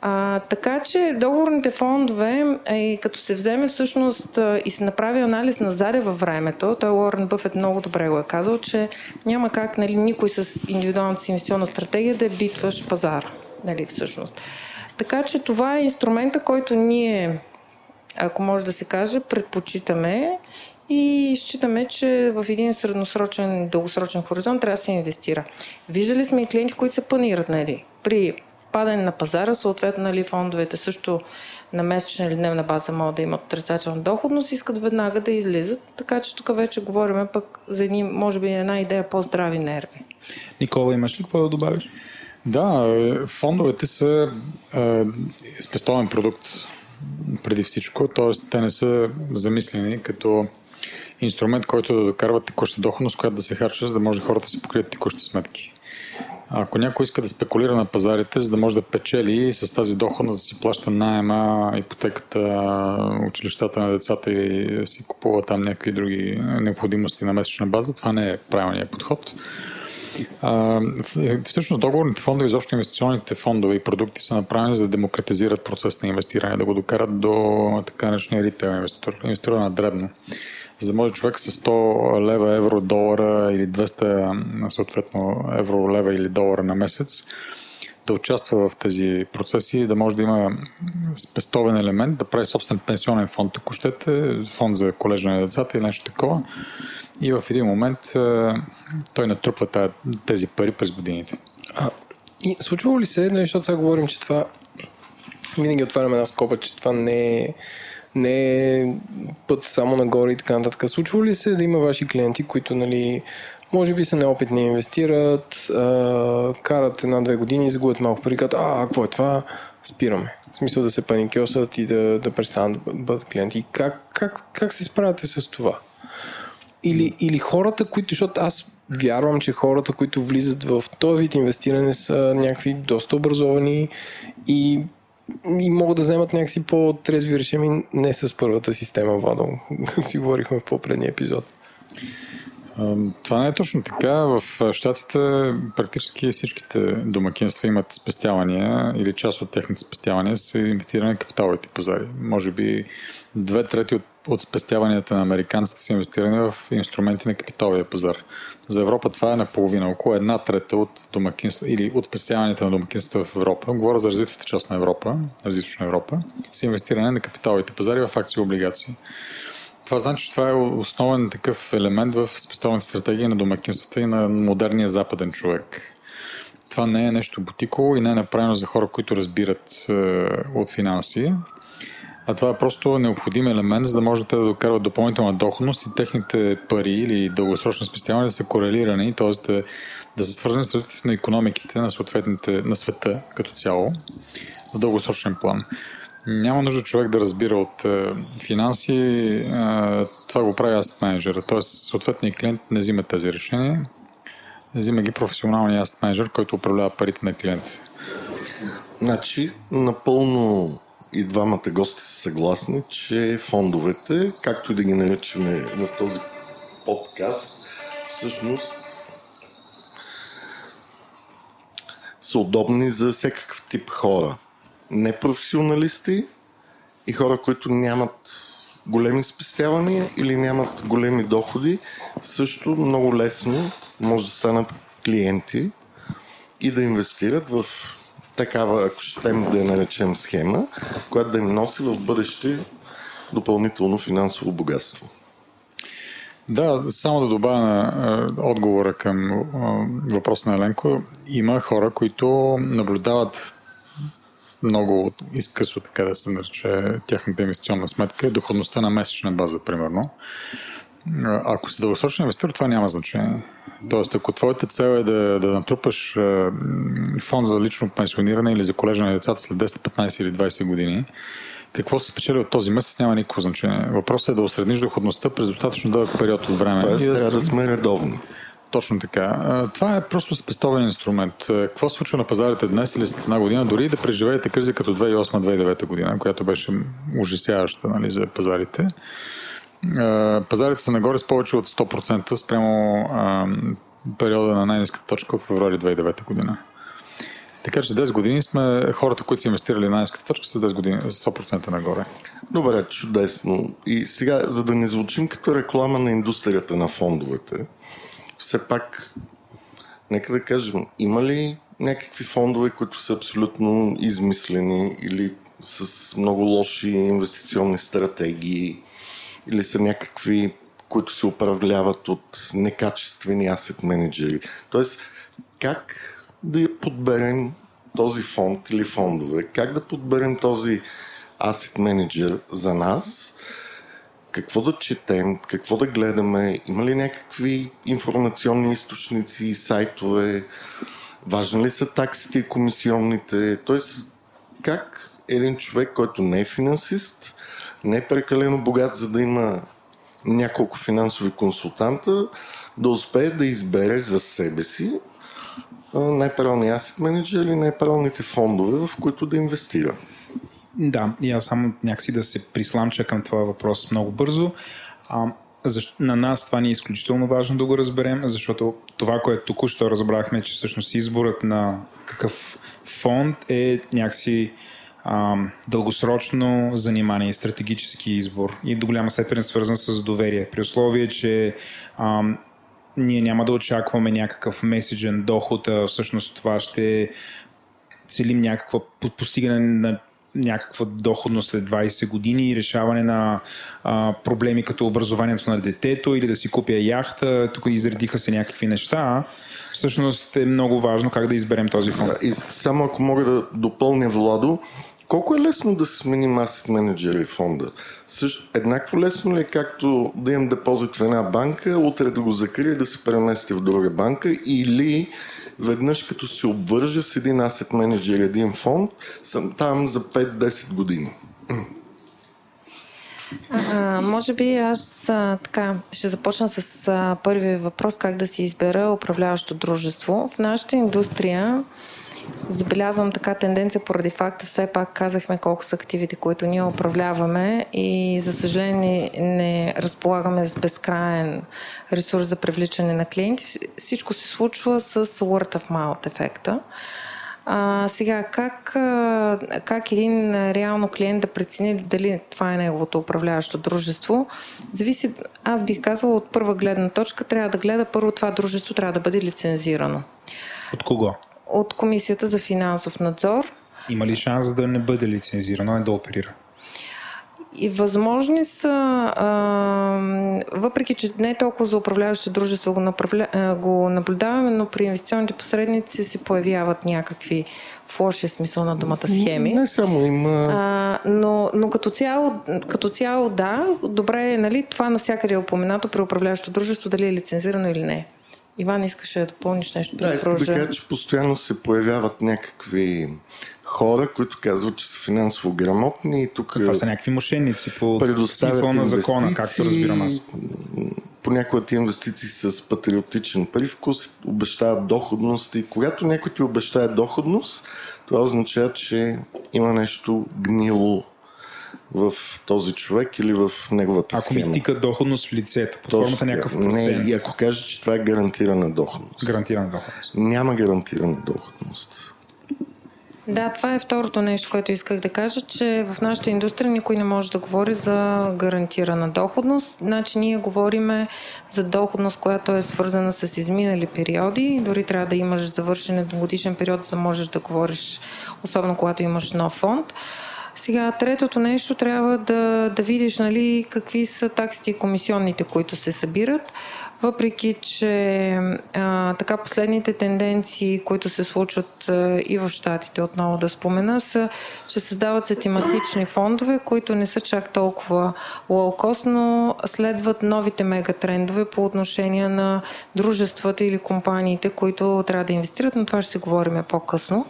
А, така че договорните фондове, и като се вземе всъщност и се направи анализ назаде във времето, той Уорън Бъфет много добре го е казал, че няма как нали, никой с индивидуалната си инвестиционна стратегия да е битваш пазара. Нали, всъщност. Така че това е инструмента, който ние, ако може да се каже, предпочитаме и считаме, че в един средносрочен, дългосрочен хоризонт трябва да се инвестира. Виждали сме и клиенти, които се планират, нали? При падане на пазара, съответно, нали, фондовете също на месечна или дневна база могат да имат отрицателна доходност, искат веднага да излизат. Така че тук вече говорим пък за едни, може би, една идея по-здрави нерви. Никола, имаш ли какво да добавиш? Да, е, фондовете са е, спестовен продукт преди всичко, т.е. те не са замислени като инструмент, който да докарва текуща доходност, която да се харча, за да може хората да си покрият текущи сметки. Ако някой иска да спекулира на пазарите, за да може да печели с тази доходност да си плаща найема, ипотеката, училищата на децата и да си купува там някакви други необходимости на месечна база, това не е правилният подход. А, всъщност договорните фондове, изобщо инвестиционните фондове и продукти са направени за да демократизират процес на инвестиране, да го докарат до така наречения ритейл инвеститор, инвеститора на дребно. За да може човек с 100 лева, евро, долара или 200 съответно евро, лева или долара на месец да участва в тези процеси, да може да има спестовен елемент, да прави собствен пенсионен фонд, ако щете, фонд за колежа на децата или нещо такова. И в един момент той натрупва тези пари през годините. А, и случва ли се, нали, защото сега говорим, че това винаги отваряме една скоба, че това не е не е път само нагоре и така нататък. Случва ли се да има ваши клиенти, които нали, може би са неопитни, инвестират, а, карат една-две години и загубят малко пари, като а, какво е това, спираме. В смисъл да се паникьосат и да, да престанат да бъдат клиенти. Как, как, как се справяте с това? Или, или хората, които, защото аз вярвам, че хората, които влизат в този вид инвестиране са някакви доста образовани и и могат да вземат някакси по-трезви решения не с първата система Вадо, както си говорихме в по-предния епизод. Това не е точно така. В щатите практически всичките домакинства имат спестявания или част от техните спестявания са инвестирани на капиталовите пазари. Може би две трети от, от спестяванията на американците са инвестирани в инструменти на капиталовия пазар. За Европа това е наполовина, около една трета от домакинства или от спестяванията на домакинства в Европа. Говоря за развитата част на Европа, за източна Европа, са инвестирани на капиталовите пазари в акции и облигации. Това значи, че това е основен такъв елемент в спестовните стратегии на домакинствата и на модерния западен човек. Това не е нещо бутиково и не е направено за хора, които разбират е, от финанси, а това е просто необходим елемент, за да може да докарват допълнителна доходност и техните пари или дългосрочни спестявания да са корелирани, т.е. Да, да са свързани с развитието на економиките на, съответните, на света като цяло в дългосрочен план. Няма нужда човек да разбира от е, финанси, е, това го прави аз менеджера, т.е. съответният клиент не взима тези решения, взима ги професионалния аст менеджер, който управлява парите на клиента. Значи, напълно и двамата гости са съгласни, че фондовете, както и да ги наричаме в този подкаст, всъщност са удобни за всякакъв тип хора. Непрофесионалисти и хора, които нямат големи спестявания или нямат големи доходи, също много лесно може да станат клиенти и да инвестират в такава, ако ще да я наречем схема, която да им носи в бъдеще допълнително финансово богатство. Да, само да добавя на отговора към въпроса на Еленко. Има хора, които наблюдават много изкъсо, така да се нарече, тяхната инвестиционна сметка, доходността на месечна база, примерно. Ако си дългосрочен инвеститор, това няма значение. Тоест, ако твоята цел е да, да натрупаш фонд за лично пенсиониране или за колежа на децата след 10, 15 или 20 години, какво се спечели от този месец няма никакво значение. Въпросът е да осредниш доходността през достатъчно дълъг период от време. Тоест, трябва да, да сме редовни. Точно така. Това е просто спестовен инструмент. Какво случва на пазарите днес или след една година, дори да преживеете кризи като 2008-2009 година, която беше ужасяваща нали, за пазарите, пазарите са нагоре с повече от 100% спрямо а, периода на най-низката точка в февруари 2009 година. Така че 10 години сме хората, които са инвестирали на най-низката точка, са 10 години, 100% нагоре. Добре, чудесно. И сега, за да не звучим като реклама на индустрията на фондовете, все пак, нека да кажем, има ли някакви фондове, които са абсолютно измислени или с много лоши инвестиционни стратегии? Или са някакви, които се управляват от некачествени асет менеджери. Тоест, как да подберем този фонд или фондове, как да подберем този асет менеджер за нас, какво да четем, какво да гледаме, има ли някакви информационни източници, сайтове, важни ли са таксите и комисионните, т.е. как един човек, който не е финансист, не е прекалено богат, за да има няколко финансови консултанта, да успее да избере за себе си а, най-правилният asset менеджер или най-правилните фондове, в които да инвестира. Да, и аз само някакси да се присламча към това въпрос много бързо. А, защ... На нас това ни е изключително важно да го разберем, защото това, което току-що разбрахме, че всъщност изборът на такъв фонд е някакси а, дългосрочно занимание и стратегически избор и до голяма степен е свързан с доверие. При условие, че а, ние няма да очакваме някакъв меседжен доход, а всъщност това ще целим някаква постигане на някаква доходност след 20 години и решаване на а, проблеми като образованието на детето или да си купя яхта. Тук изредиха се някакви неща. Всъщност е много важно как да изберем този фонд. И само ако мога да допълня Владо, колко е лесно да се смени асет менеджера и фонда? Също, еднакво лесно ли е както да имам депозит в една банка, утре да го закрия и да се премести в друга банка или веднъж като се обвържа с един асет менеджер, един фонд, съм там за 5-10 години. А, може би аз а, така ще започна с а, въпрос как да си избера управляващо дружество. В нашата индустрия забелязвам така тенденция поради факта, все пак казахме колко са активите, които ние управляваме и за съжаление не разполагаме с безкраен ресурс за привличане на клиенти. Всичко се случва с word of mouth ефекта. А, сега, как, как един реално клиент да прецени дали това е неговото управляващо дружество, зависи, аз бих казала, от първа гледна точка трябва да гледа първо това дружество трябва да бъде лицензирано. От кого? От Комисията за финансов надзор. Има ли шанс да не бъде лицензирано и да оперира? И възможни са, а, въпреки че не е толкова за управляващо дружество го, направля, а, го наблюдаваме, но при инвестиционните посредници се появяват някакви в лошия смисъл на думата схеми. Не само има. А, но но като, цяло, като цяло да, добре е, нали, това навсякъде е упоменато при управляващо дружество, дали е лицензирано или не. Иван, искаше да допълниш нещо? Да, искам да кажа, че постоянно се появяват някакви хора, които казват, че са финансово грамотни и тук Това са някакви мошенници по смисъл на закона, както разбирам аз. Понякога ти инвестиции с патриотичен привкус обещават доходност и когато някой ти обещае доходност, това означава, че има нещо гнило в този човек или в неговата ако схема. Ако ми тика доходност в лицето, под формата някакъв процент. Не, и ако каже, че това е гарантирана доходност. Гарантирана доходност. Няма гарантирана доходност. Да, това е второто нещо, което исках да кажа, че в нашата индустрия никой не може да говори за гарантирана доходност. Значи ние говориме за доходност, която е свързана с изминали периоди. Дори трябва да имаш завършен едногодишен период, за да можеш да говориш, особено когато имаш нов фонд. Сега, третото нещо трябва да, да видиш нали, какви са таксите и комисионните, които се събират. Въпреки, че а, така последните тенденции, които се случват а, и в Штатите, отново да спомена, са, че създават се тематични фондове, които не са чак толкова лоукост, но следват новите мегатрендове по отношение на дружествата или компаниите, които трябва да инвестират, но това ще се говорим по-късно.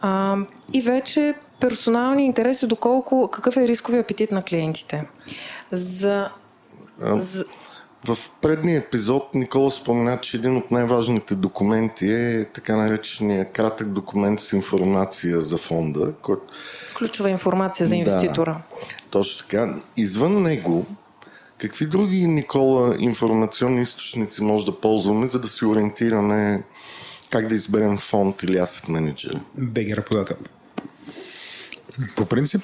А, и вече персонални интереси, доколко, какъв е рискови апетит на клиентите. За, а, за... В предния епизод Никола спомена, че един от най-важните документи е така наречения кратък документ с информация за фонда. Който... Ключова информация за инвеститора. Да, точно така. Извън него, какви други, Никола, информационни източници може да ползваме, за да се ориентираме как да изберем фонд или асет менеджер? БГ работодател. По принцип,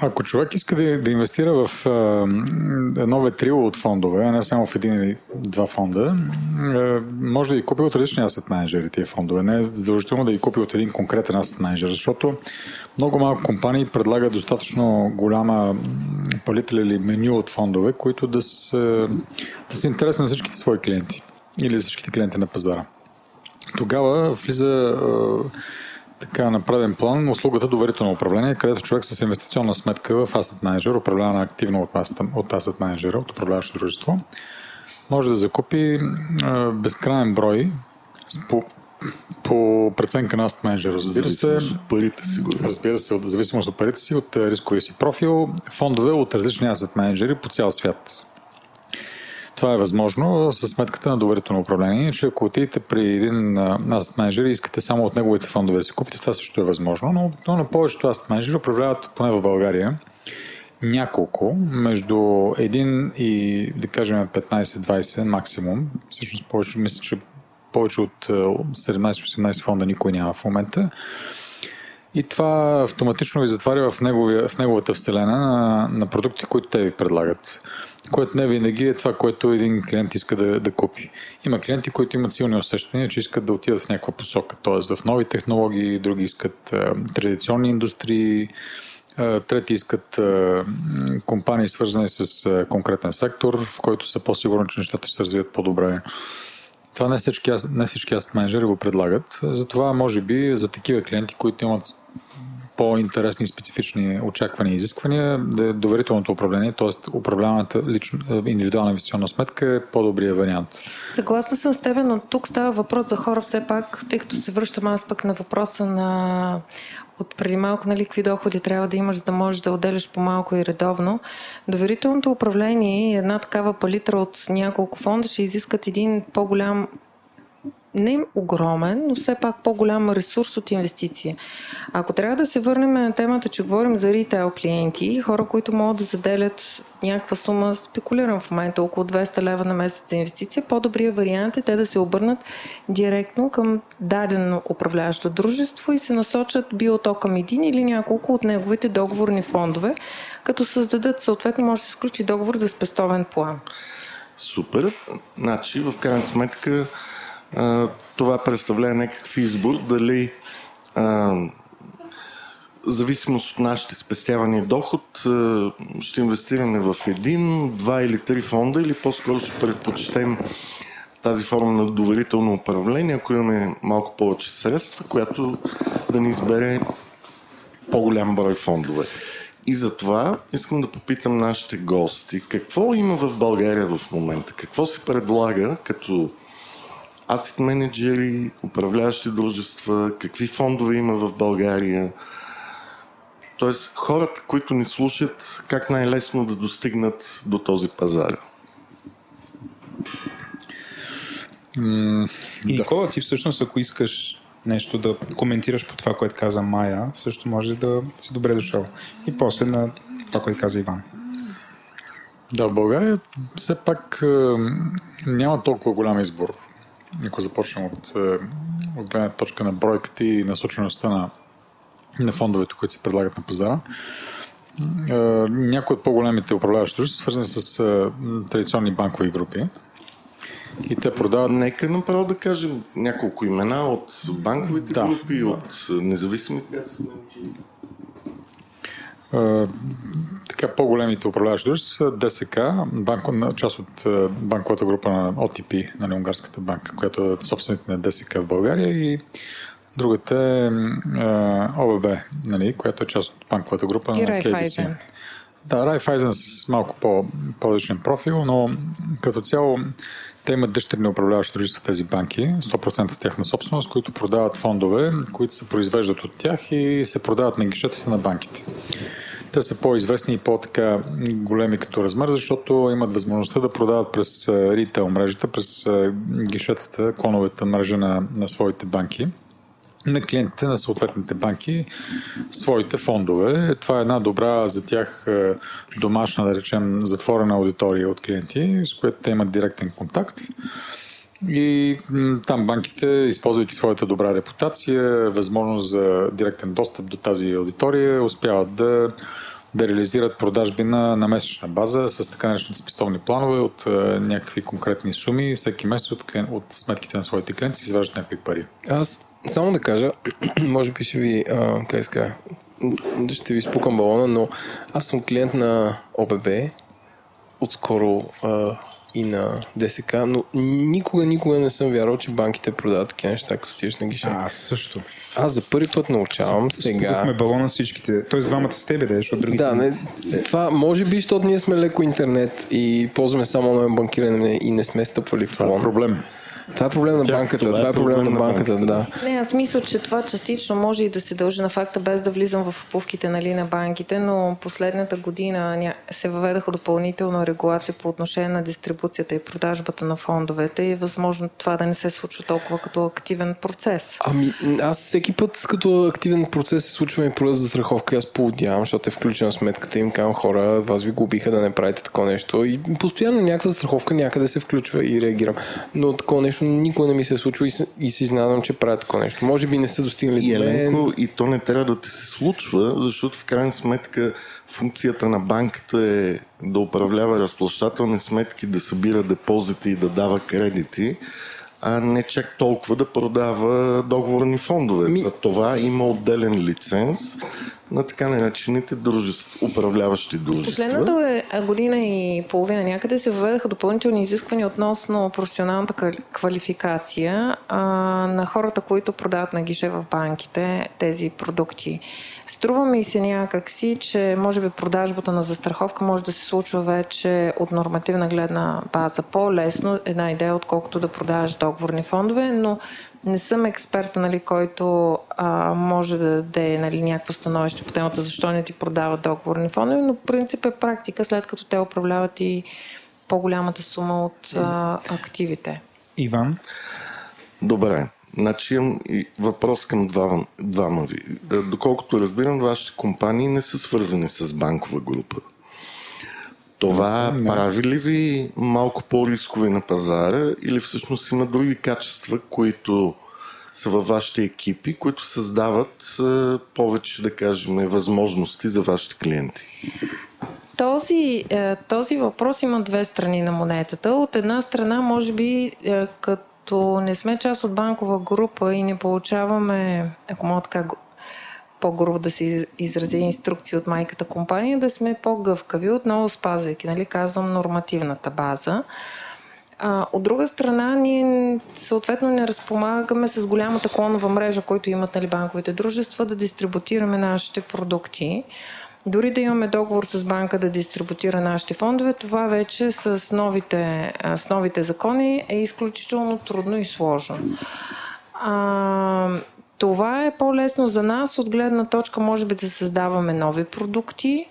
ако човек иска да, да инвестира в а, едно ветрило от фондове, а не само в един или два фонда, а, може да ги купи от различни асет менеджери тия фондове. Не е задължително да ги купи от един конкретен асет менеджер, защото много малко компании предлагат достатъчно голяма палитра или меню от фондове, които да са, да са интересни на всичките свои клиенти или всичките клиенти на пазара. Тогава влиза така на преден план услугата доверително управление, където човек с инвестиционна сметка в Asset Manager, управлявана активно от, от Asset Manager, от управляващо дружество, може да закупи а, безкрайен брой по, по преценка на Asset Manager. Разбира се, от парите си. Разбира се, от зависимост от парите си, от рисковия си профил, фондове от различни Asset Manager по цял свят. Това е възможно с сметката на доверително управление, че ако отидете при един асет менеджер и искате само от неговите фондове да си купите, това също е възможно, но, но на повечето асет менеджери управляват, поне в България, няколко, между един и да кажем 15-20 максимум. Всъщност повече, мисля, че повече от 17-18 фонда никой няма в момента. И това автоматично ви затваря в, неговия, в неговата вселена на, на продукти, които те ви предлагат. Което не винаги е това, което един клиент иска да, да купи. Има клиенти, които имат силни усещания, че искат да отидат в някаква посока, т.е. в нови технологии, други искат а, традиционни индустрии, а, трети искат а, компании, свързани с а, конкретен сектор, в който са по-сигурни, че нещата ще се развият по-добре. Това не всички, не всички асет менеджери го предлагат. Затова, може би, за такива клиенти, които имат по-интересни и специфични очаквания и изисквания, доверителното управление, т.е. управляваната лично, индивидуална инвестиционна сметка е по-добрия вариант. Съгласна съм с теб, но тук става въпрос за хора все пак, тъй като се връщам аз пък на въпроса на от преди малко, нали, какви доходи трябва да имаш, за да можеш да отделяш по-малко и редовно. Доверителното управление и една такава палитра от няколко фонда ще изискат един по-голям не огромен, но все пак по-голям ресурс от инвестиция. Ако трябва да се върнем на темата, че говорим за ритейл клиенти, хора, които могат да заделят някаква сума, спекулирам в момента, около 200 лева на месец за инвестиция, по-добрият вариант е те да се обърнат директно към дадено управляващо дружество и се насочат било то към един или няколко от неговите договорни фондове, като създадат, съответно може да се сключи договор за спестовен план. Супер. Значи, в крайна сметка, това представлява някакъв избор дали а, зависимост от нашите спестявания доход ще инвестираме в един, два или три фонда или по-скоро ще предпочетем тази форма на доверително управление, ако имаме малко повече средства, която да ни избере по-голям брой фондове. И затова искам да попитам нашите гости, какво има в България в момента? Какво се предлага като асет менеджери, управляващи дружества, какви фондове има в България. Тоест, хората, които ни слушат, как най-лесно да достигнат до този пазар. Mm, и да. Никола, ти всъщност, ако искаш нещо да коментираш по това, което каза Майя, също може да си добре дошъл. И после на това, което каза Иван. Да, в България все пак няма толкова голям избор ако започнем от, е, от гледна точка на бройката и насочеността на, на фондовете, които се предлагат на пазара, е, някои от по-големите управляващи дружества са свързани с е, традиционни банкови групи. И те продават. Нека направо да кажем няколко имена от банковите да. групи, от независимите така, по-големите управляващи дружества са ДСК, банко, част от банковата група на ОТП, нали, Унгарската банка, която е собственик на ДСК в България и другата е ОББ, нали, която е част от банковата група и на KBC. Да, Райфайзен с малко по, по-различен профил, но като цяло те имат дъщерни управляващи дружества тези банки, 100% тяхна собственост, които продават фондове, които се произвеждат от тях и се продават на гишетите на банките. Те са по-известни и по-така големи като размер, защото имат възможността да продават през ритейл мрежата, през гишетата, клоновете мрежа на, на своите банки на клиентите на съответните банки своите фондове. Това е една добра за тях домашна, да речем, затворена аудитория от клиенти, с които те имат директен контакт. И там банките, използвайки своята добра репутация, възможност за директен достъп до тази аудитория, успяват да, да реализират продажби на, на месечна база с така наречените спестовни планове от е, някакви конкретни суми. Всеки месец от, от сметките на своите клиенти изваждат някакви пари. Аз само да кажа, може би ще ви, а, как ска, ще ви спукам балона, но аз съм клиент на ОББ, отскоро а, и на ДСК, но никога, никога не съм вярвал, че банките продават такива неща, като отидеш на гише. Аз също. Аз за първи път научавам сега. Спукахме балона всичките. Тоест двамата с тебе, да, защото другите... Да, не, това може би, защото ние сме леко интернет и ползваме само онлайн банкиране и не сме стъпвали в Това е проблем. Това е проблем на банката. това е Това е проблем проблем на на банката, банката. да. Не, аз мисля, че това частично може и да се дължи на факта, без да влизам в обувките нали, на банките, но последната година се въведаха допълнително регулация по отношение на дистрибуцията и продажбата на фондовете и е възможно това да не се случва толкова като активен процес. Ами, аз всеки път, като активен процес се случва ми прода за страховка, аз поудявам, защото е включена сметката им, казвам хора, вас ви губиха да не правите такова нещо. И постоянно някаква страховка някъде се включва и реагирам. Но такова нещо никога не ми се е случва и, и си изненадвам, че правя такова нещо. Може би не са достигнали И до мен. Еленко, и то не трябва да ти се случва, защото в крайна сметка функцията на банката е да управлява разплащателни сметки, да събира депозити и да дава кредити, а не чак толкова да продава договорни фондове. Ми- За това има отделен лиценз на така наречените дружества, управляващи дружества. Последната е- година и половина някъде се въведаха допълнителни изисквания относно професионалната квали- квалификация а, на хората, които продават на гише в банките тези продукти. Струва ми се някакси, че може би продажбата на застраховка може да се случва вече от нормативна гледна база по-лесно, една идея, отколкото да продаваш договорни фондове, но не съм експерта, нали, който а, може да даде нали, някакво становище по темата защо не ти продават договорни фондове, но принцип е практика, след като те управляват и по-голямата сума от а, активите. Иван, Добре. Значи имам и въпрос към двама, двама ви. Доколкото разбирам, вашите компании не са свързани с банкова група. Това Не. прави ли ви малко по-рискови на пазара или всъщност има други качества, които са във вашите екипи, които създават е, повече, да кажем, възможности за вашите клиенти? Този, е, този въпрос има две страни на монетата. От една страна, може би, е, като не сме част от банкова група и не получаваме, ако мога така по-грубо да се изразя инструкции от майката компания, да сме по-гъвкави, отново спазвайки, нали, казвам, нормативната база. А, от друга страна, ние съответно не разпомагаме с голямата клонова мрежа, който имат нали, банковите дружества, да дистрибутираме нашите продукти. Дори да имаме договор с банка да дистрибутира нашите фондове, това вече с новите, с новите закони е изключително трудно и сложно. А, това е по-лесно за нас от гледна точка, може би, да създаваме нови продукти,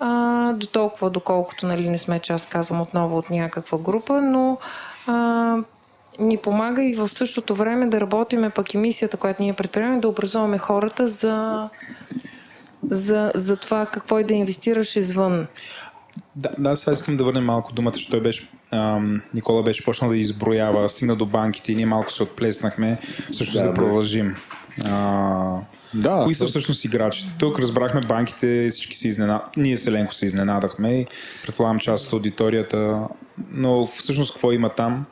а, до толкова, доколкото нали, не сме част, казвам отново, от някаква група, но а, ни помага и в същото време да работиме пък и мисията, която ние предприемаме, да образуваме хората за, за, за това какво и да инвестираш извън. Да, да, сега искам да върнем малко думата, защото той беше, ам, Никола беше почнал да изброява, стигна до банките и ние малко се отплеснахме, всъщност да, да. продължим. А, Да, кои са всъщност играчите? Тук разбрахме банките, всички се изненад... Ние с Еленко се изненадахме и предполагам част от аудиторията, но всъщност какво има там?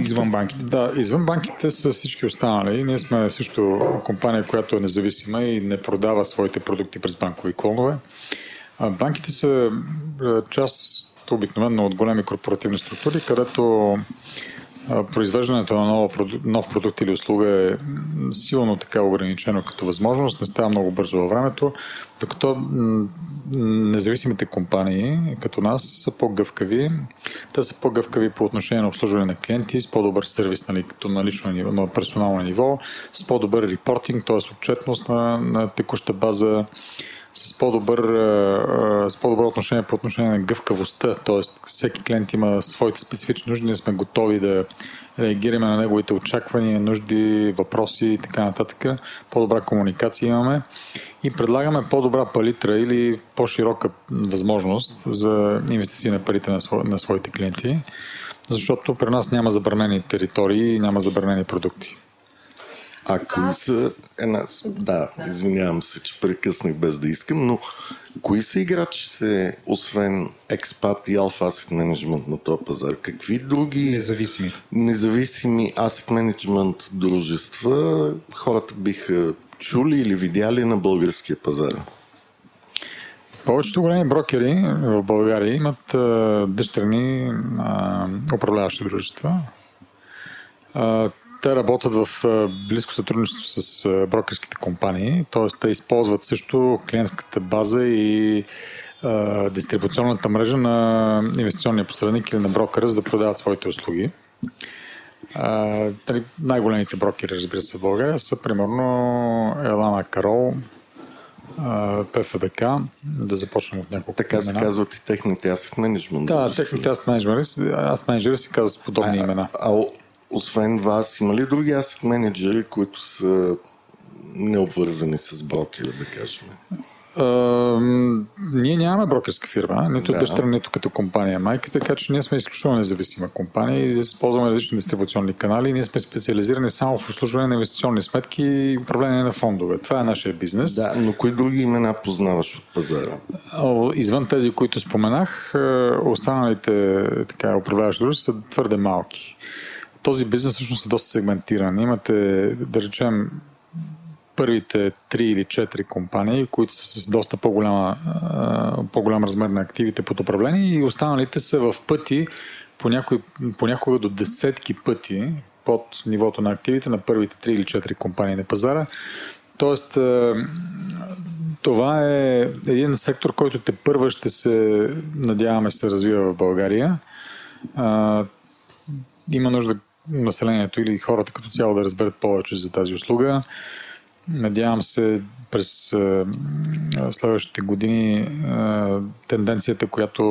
Извън банките. Да, извън банките са всички останали. Ние сме също компания, която е независима и не продава своите продукти през банкови клонове. Банките са е, част обикновено от големи корпоративни структури, където произвеждането на нов продукт, нов продукт или услуга е силно така ограничено като възможност, не става много бързо във времето, докато независимите компании, като нас, са по-гъвкави. Те са по-гъвкави по отношение на обслужване на клиенти, с по-добър сервис, нали, като на лично ниво, на персонално ниво, с по-добър репортинг, т.е. отчетност на, на текуща база, с по-добър, с по-добро отношение по отношение на гъвкавостта, т.е. всеки клиент има своите специфични нужди, ние сме готови да реагираме на неговите очаквания, нужди, въпроси и така нататък. По-добра комуникация имаме и предлагаме по-добра палитра или по-широка възможност за инвестиции на парите на, на своите клиенти, защото при нас няма забранени територии и няма забранени продукти. А кои Аз- са... Една... Да, извинявам се, че прекъснах без да искам, но кои са играчите, освен експат и Alpha Asset Management на този пазар? Какви други Независимите. независими asset management дружества хората биха чули или видяли на българския пазар? Повечето големи брокери в България имат а, дъщерни а, управляващи дружества. А, те работят в а, близко сътрудничество с а, брокерските компании, т.е. те използват също клиентската база и а, дистрибуционната мрежа на инвестиционния посредник или на брокера, за да продават своите услуги. А, нали, най-големите брокери, разбира се, в България са примерно Елана Карол, а, ПФБК, да започнем от няколко Така се имена. казват и техните asset management. Да, техните аз менеджери, аз менеджери се казват с подобни имена. А, а, освен вас, има ли други asset менеджери, които са необвързани с брокера, да кажем? М, ние нямаме брокерска фирма, нито Да. дъщерна, нито като компания майка, така че ние сме изключително независима компания и използваме различни дистрибуционни канали. Ние сме специализирани само в обслужване на инвестиционни сметки и управление на фондове. Това е нашия бизнес. Да, но кои други имена познаваш от пазара? Извън тези, които споменах, е, останалите така, управляващи дружества са твърде малки. Този бизнес всъщност е доста сегментиран. Имате, да речем, първите три или четири компании, които са с доста по-голям размер на активите под управление и останалите са в пъти, понякога, понякога до десетки пъти под нивото на активите на първите три или четири компании на пазара. Тоест, това е един сектор, който те първа ще се, надяваме се, развива в България. Има нужда населението или хората като цяло да разберат повече за тази услуга. Надявам се през а, следващите години а, тенденцията, която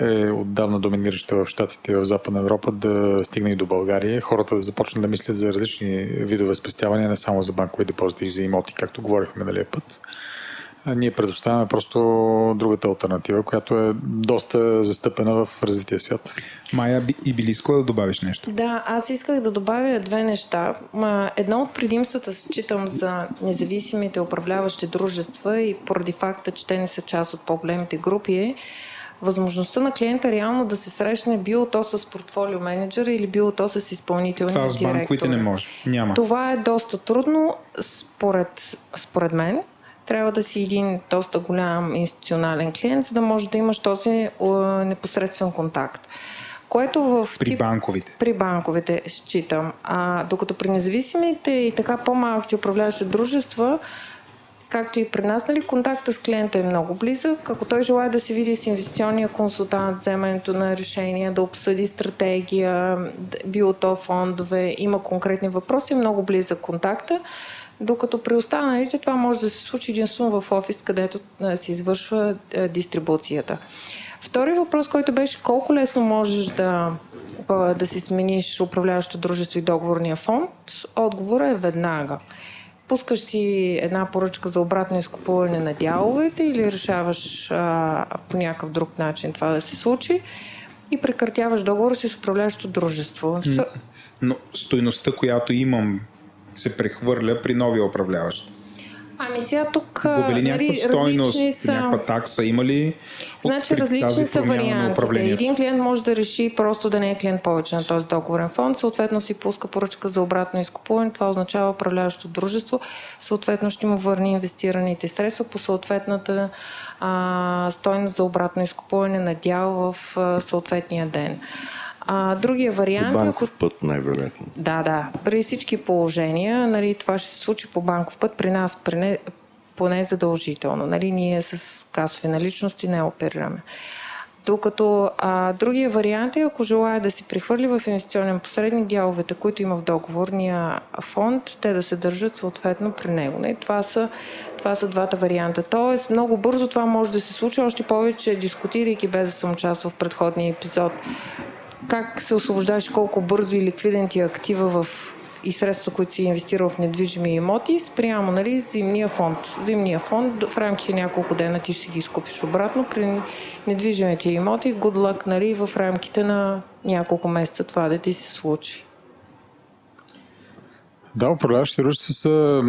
е отдавна доминираща в Штатите в Западна Европа, да стигне и до България. Хората да започнат да мислят за различни видове спестявания, не само за банкови депозити и за имоти, както говорихме миналия път. Ние предоставяме просто другата альтернатива, която е доста застъпена в развития свят. Майя, и би ли искала да добавиш нещо? Да, аз исках да добавя две неща. Едно от предимствата считам за независимите управляващи дружества и поради факта, че те не са част от по-големите групи е възможността на клиента реално да се срещне било то с портфолио менеджера или било то с изпълнителния Това с банковите директор. не може. Няма. Това е доста трудно, според, според мен. Трябва да си един доста голям институционален клиент, за да може да имаш този непосредствен контакт. Което в При тип- банковите. при банковите считам. А докато при независимите и така по-малките управляващи дружества, както и при нас, нали, контакта с клиента е много близък. Ако той желая да се види с инвестиционния консултант, вземането на решения, да обсъди стратегия, било то фондове, има конкретни въпроси, е много близък контакта. Докато при останалите това може да се случи единствено в офис, където се извършва дистрибуцията. Втори въпрос, който беше колко лесно можеш да, да си смениш управляващо дружество и договорния фонд, отговорът е веднага. Пускаш си една поръчка за обратно изкупуване на дяловете или решаваш а, по някакъв друг начин това да се случи и прекратяваш договор си с управляващо дружество. Но стойността, която имам, се прехвърля при новия управляващ. Ами сега тук а, Губи ли някаква нали, различни са... някаква такса има ли? Значи различни са вариантите. Един клиент може да реши просто да не е клиент повече на този договорен фонд, съответно си пуска поръчка за обратно изкупуване. Това означава управляващо дружество. Съответно ще му върне инвестираните средства по съответната а, стойност за обратно изкупуване на дял в а, съответния ден. А, другия По вариант ако банков път, най-вероятно. да, да. При всички положения, нали, това ще се случи по банков път, при нас при не, поне задължително. Нали, ние с касови наличности не оперираме. Докато а, другия вариант е, ако желая да си прехвърли в инвестиционен посредник дяловете, които има в договорния фонд, те да се държат съответно при него. Не? Това, са, това са двата варианта. Тоест, много бързо това може да се случи, още повече дискутирайки без да съм участвал в предходния епизод как се освобождаваш, колко бързо и ликвиден ти е актива в и средства, които си инвестирал в недвижими имоти, спрямо нали, зимния фонд. Зимния фонд в рамките на няколко дена ти ще ги изкупиш обратно. При недвижимите имоти, good luck нали, в рамките на няколко месеца това да ти се случи. Да, управляващите дружества са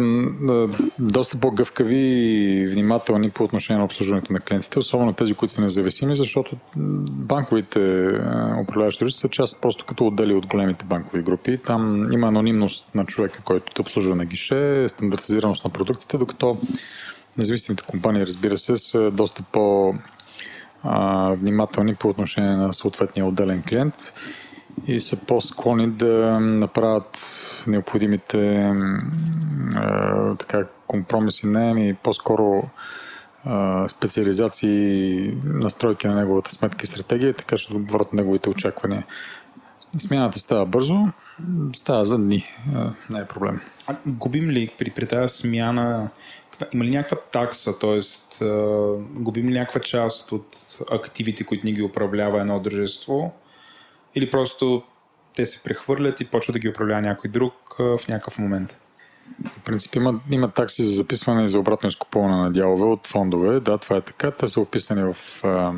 доста по-гъвкави и внимателни по отношение на обслужването на клиентите, особено тези, които са независими, защото банковите управляващи дружества са част просто като отдели от големите банкови групи. Там има анонимност на човека, който те обслужва на гише, стандартизираност на продуктите, докато независимите компании, разбира се, са доста по- внимателни по отношение на съответния отделен клиент и са по-склонни да направят необходимите а, така, компромиси, не, ами по-скоро а, специализации, настройки на неговата сметка и стратегия, така че да отговорят неговите очаквания. Смяната става бързо, става за дни, а, не е проблем. А губим ли при, при тази смяна, има ли някаква такса, т.е. губим ли някаква част от активите, които ни ги управлява едно дружество, или просто те се прехвърлят и почва да ги управлява някой друг в някакъв момент? В принцип има, има такси за записване и за обратно изкупуване на дялове от фондове. Да, това е така. Те са описани в а,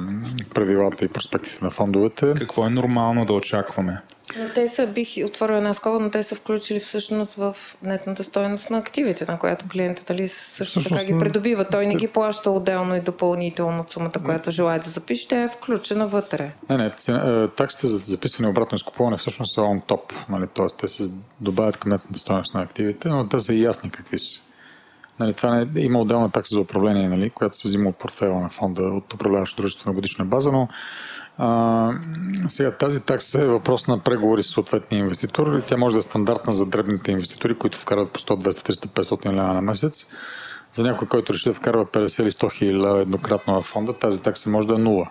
правилата и проспектите на фондовете. Какво е нормално да очакваме? Но те са, бих отворила една скоба, но те са включили всъщност в нетната стоеност на активите, на която клиентът нали, също Всъщност, така ги придобива. Той не ги плаща отделно и допълнително от сумата, която желая да запише, тя е включена вътре. Не, не, цена, е, таксите за записване и обратно изкупуване всъщност са on top. Нали? Тоест, те се добавят към нетната стоеност на активите, но те са и ясни какви са. Нали, това не, има отделна такса за управление, нали, която се взима от портфела на фонда, от управляващо дружество на годишна база, но а, сега тази такса е въпрос на преговори с съответния инвеститор тя може да е стандартна за дребните инвеститори, които вкарат по 100, 200, 300, 500 лева на месец. За някой, който реши да вкарва 50 или 100 хиляди еднократно в фонда, тази такса може да е нула.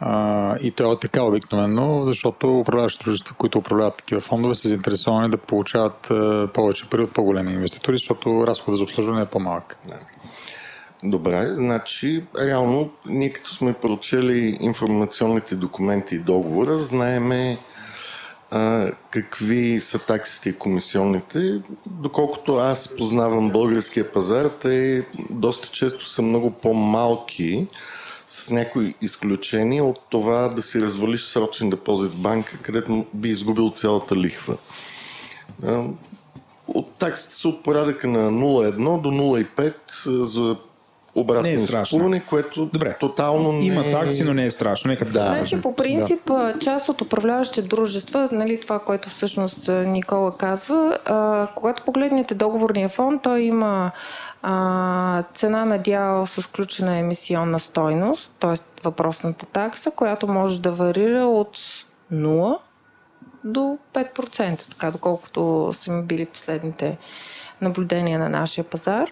А, и това е така обикновено, защото управляващи дружества, които управляват такива фондове, са заинтересовани да получават повече пари от по-големи инвеститори, защото разходът за обслужване е по-малък. Добре, значи реално ние като сме прочели информационните документи и договора, знаеме а, какви са таксите и комисионните. Доколкото аз познавам българския пазар, те доста често са много по-малки с някои изключения от това да си развалиш срочен депозит в банка, където би изгубил цялата лихва. От таксите са от порядъка на 0,1 до 0,5 за обратно Не е страшно. изкупуване, което Добре. тотално не Има такси, но не е страшно. Нека Да. Значи, по принцип, да. част от управляващите дружества, нали, това, което всъщност Никола казва, а, когато погледнете договорния фонд, той има а, цена на дял с включена емисионна стойност, т.е. въпросната такса, която може да варира от 0 до 5%, така доколкото са били последните наблюдения на нашия пазар.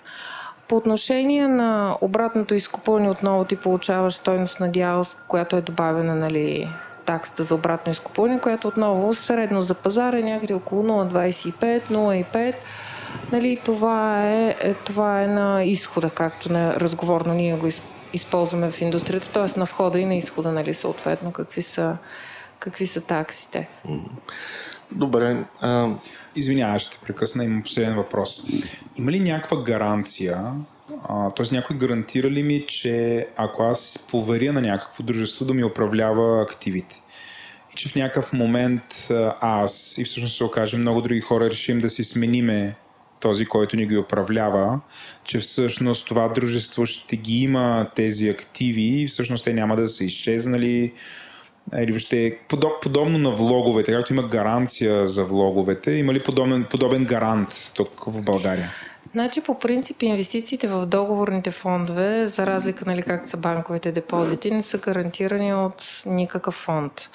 По отношение на обратното изкупуване, отново ти получаваш стойност на дял, която е добавена нали, таксата за обратно изкупуване, която отново средно за пазара е някъде около 0,25, 0,5. Нали, това, е, е, това е на изхода, както на разговорно ние го из, използваме в индустрията, т.е. на входа и на изхода, нали, съответно, какви са, какви са таксите. Добре. А, Извинявай, ще те прекъсна, имам последен въпрос. Има ли някаква гаранция, т.е. някой гарантира ли ми, че ако аз поверя на някакво дружество да ми управлява активите и че в някакъв момент аз и всъщност се окаже много други хора решим да си смениме този, който ни ги управлява, че всъщност това дружество ще ги има тези активи и всъщност те няма да са изчезнали, или въобще подоб, подобно на влоговете, както има гаранция за влоговете, има ли подобен, подобен гарант тук в България? Значи, по принцип, инвестициите в договорните фондове, за разлика, нали, както са банковите депозити, не са гарантирани от никакъв фонд.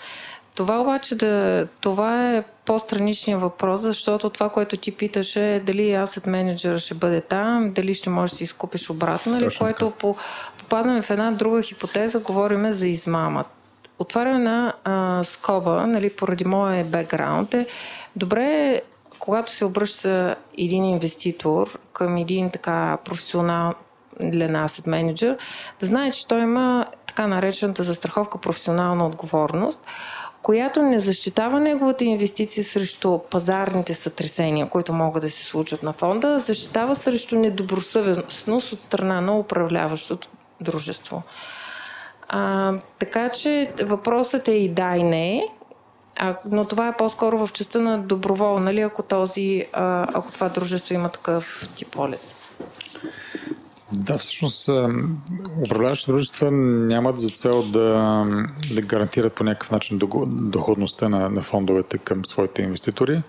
Това обаче да, това е по-страничният въпрос, защото това, което ти питаше е дали asset менеджер ще бъде там, дали ще можеш да си изкупиш обратно, нали, Точно което по, попадаме в една друга хипотеза, говориме за измама. Отваряме на а, скоба, нали, поради моя бекграунд е, добре е, когато се обръща един инвеститор към един така професионален asset менеджер, да знае, че той има така наречената застраховка професионална отговорност, която не защитава неговата инвестиция срещу пазарните сътресения, които могат да се случат на фонда, защитава срещу недобросъвестност от страна на управляващото дружество. А, така че въпросът е и да и не, а, но това е по-скоро в частта на доброволно, нали, ако, този, а, ако това дружество има такъв тип полет. Да, всъщност а, управляващи дружества нямат за цел да, да гарантират по някакъв начин доходността на, на фондовете към своите инвеститори.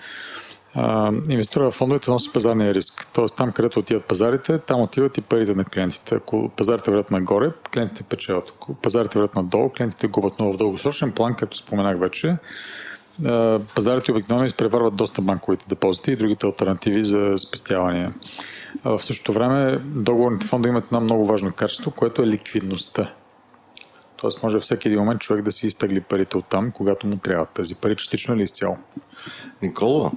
А, инвеститора в фондовете носи пазарния риск. Тоест там, където отиват пазарите, там отиват и парите на клиентите. Ако пазарите вървят нагоре, клиентите печелят. Ако пазарите вървят надолу, клиентите губят. Но в дългосрочен план, както споменах вече, пазарите обикновено изпреварват доста банковите депозити и другите альтернативи за спестявания. В същото време договорните фондове имат едно много важно качество, което е ликвидността. Тоест може всеки един момент човек да си изтегли парите от там, когато му трябва тези пари, частично или изцяло. Никола,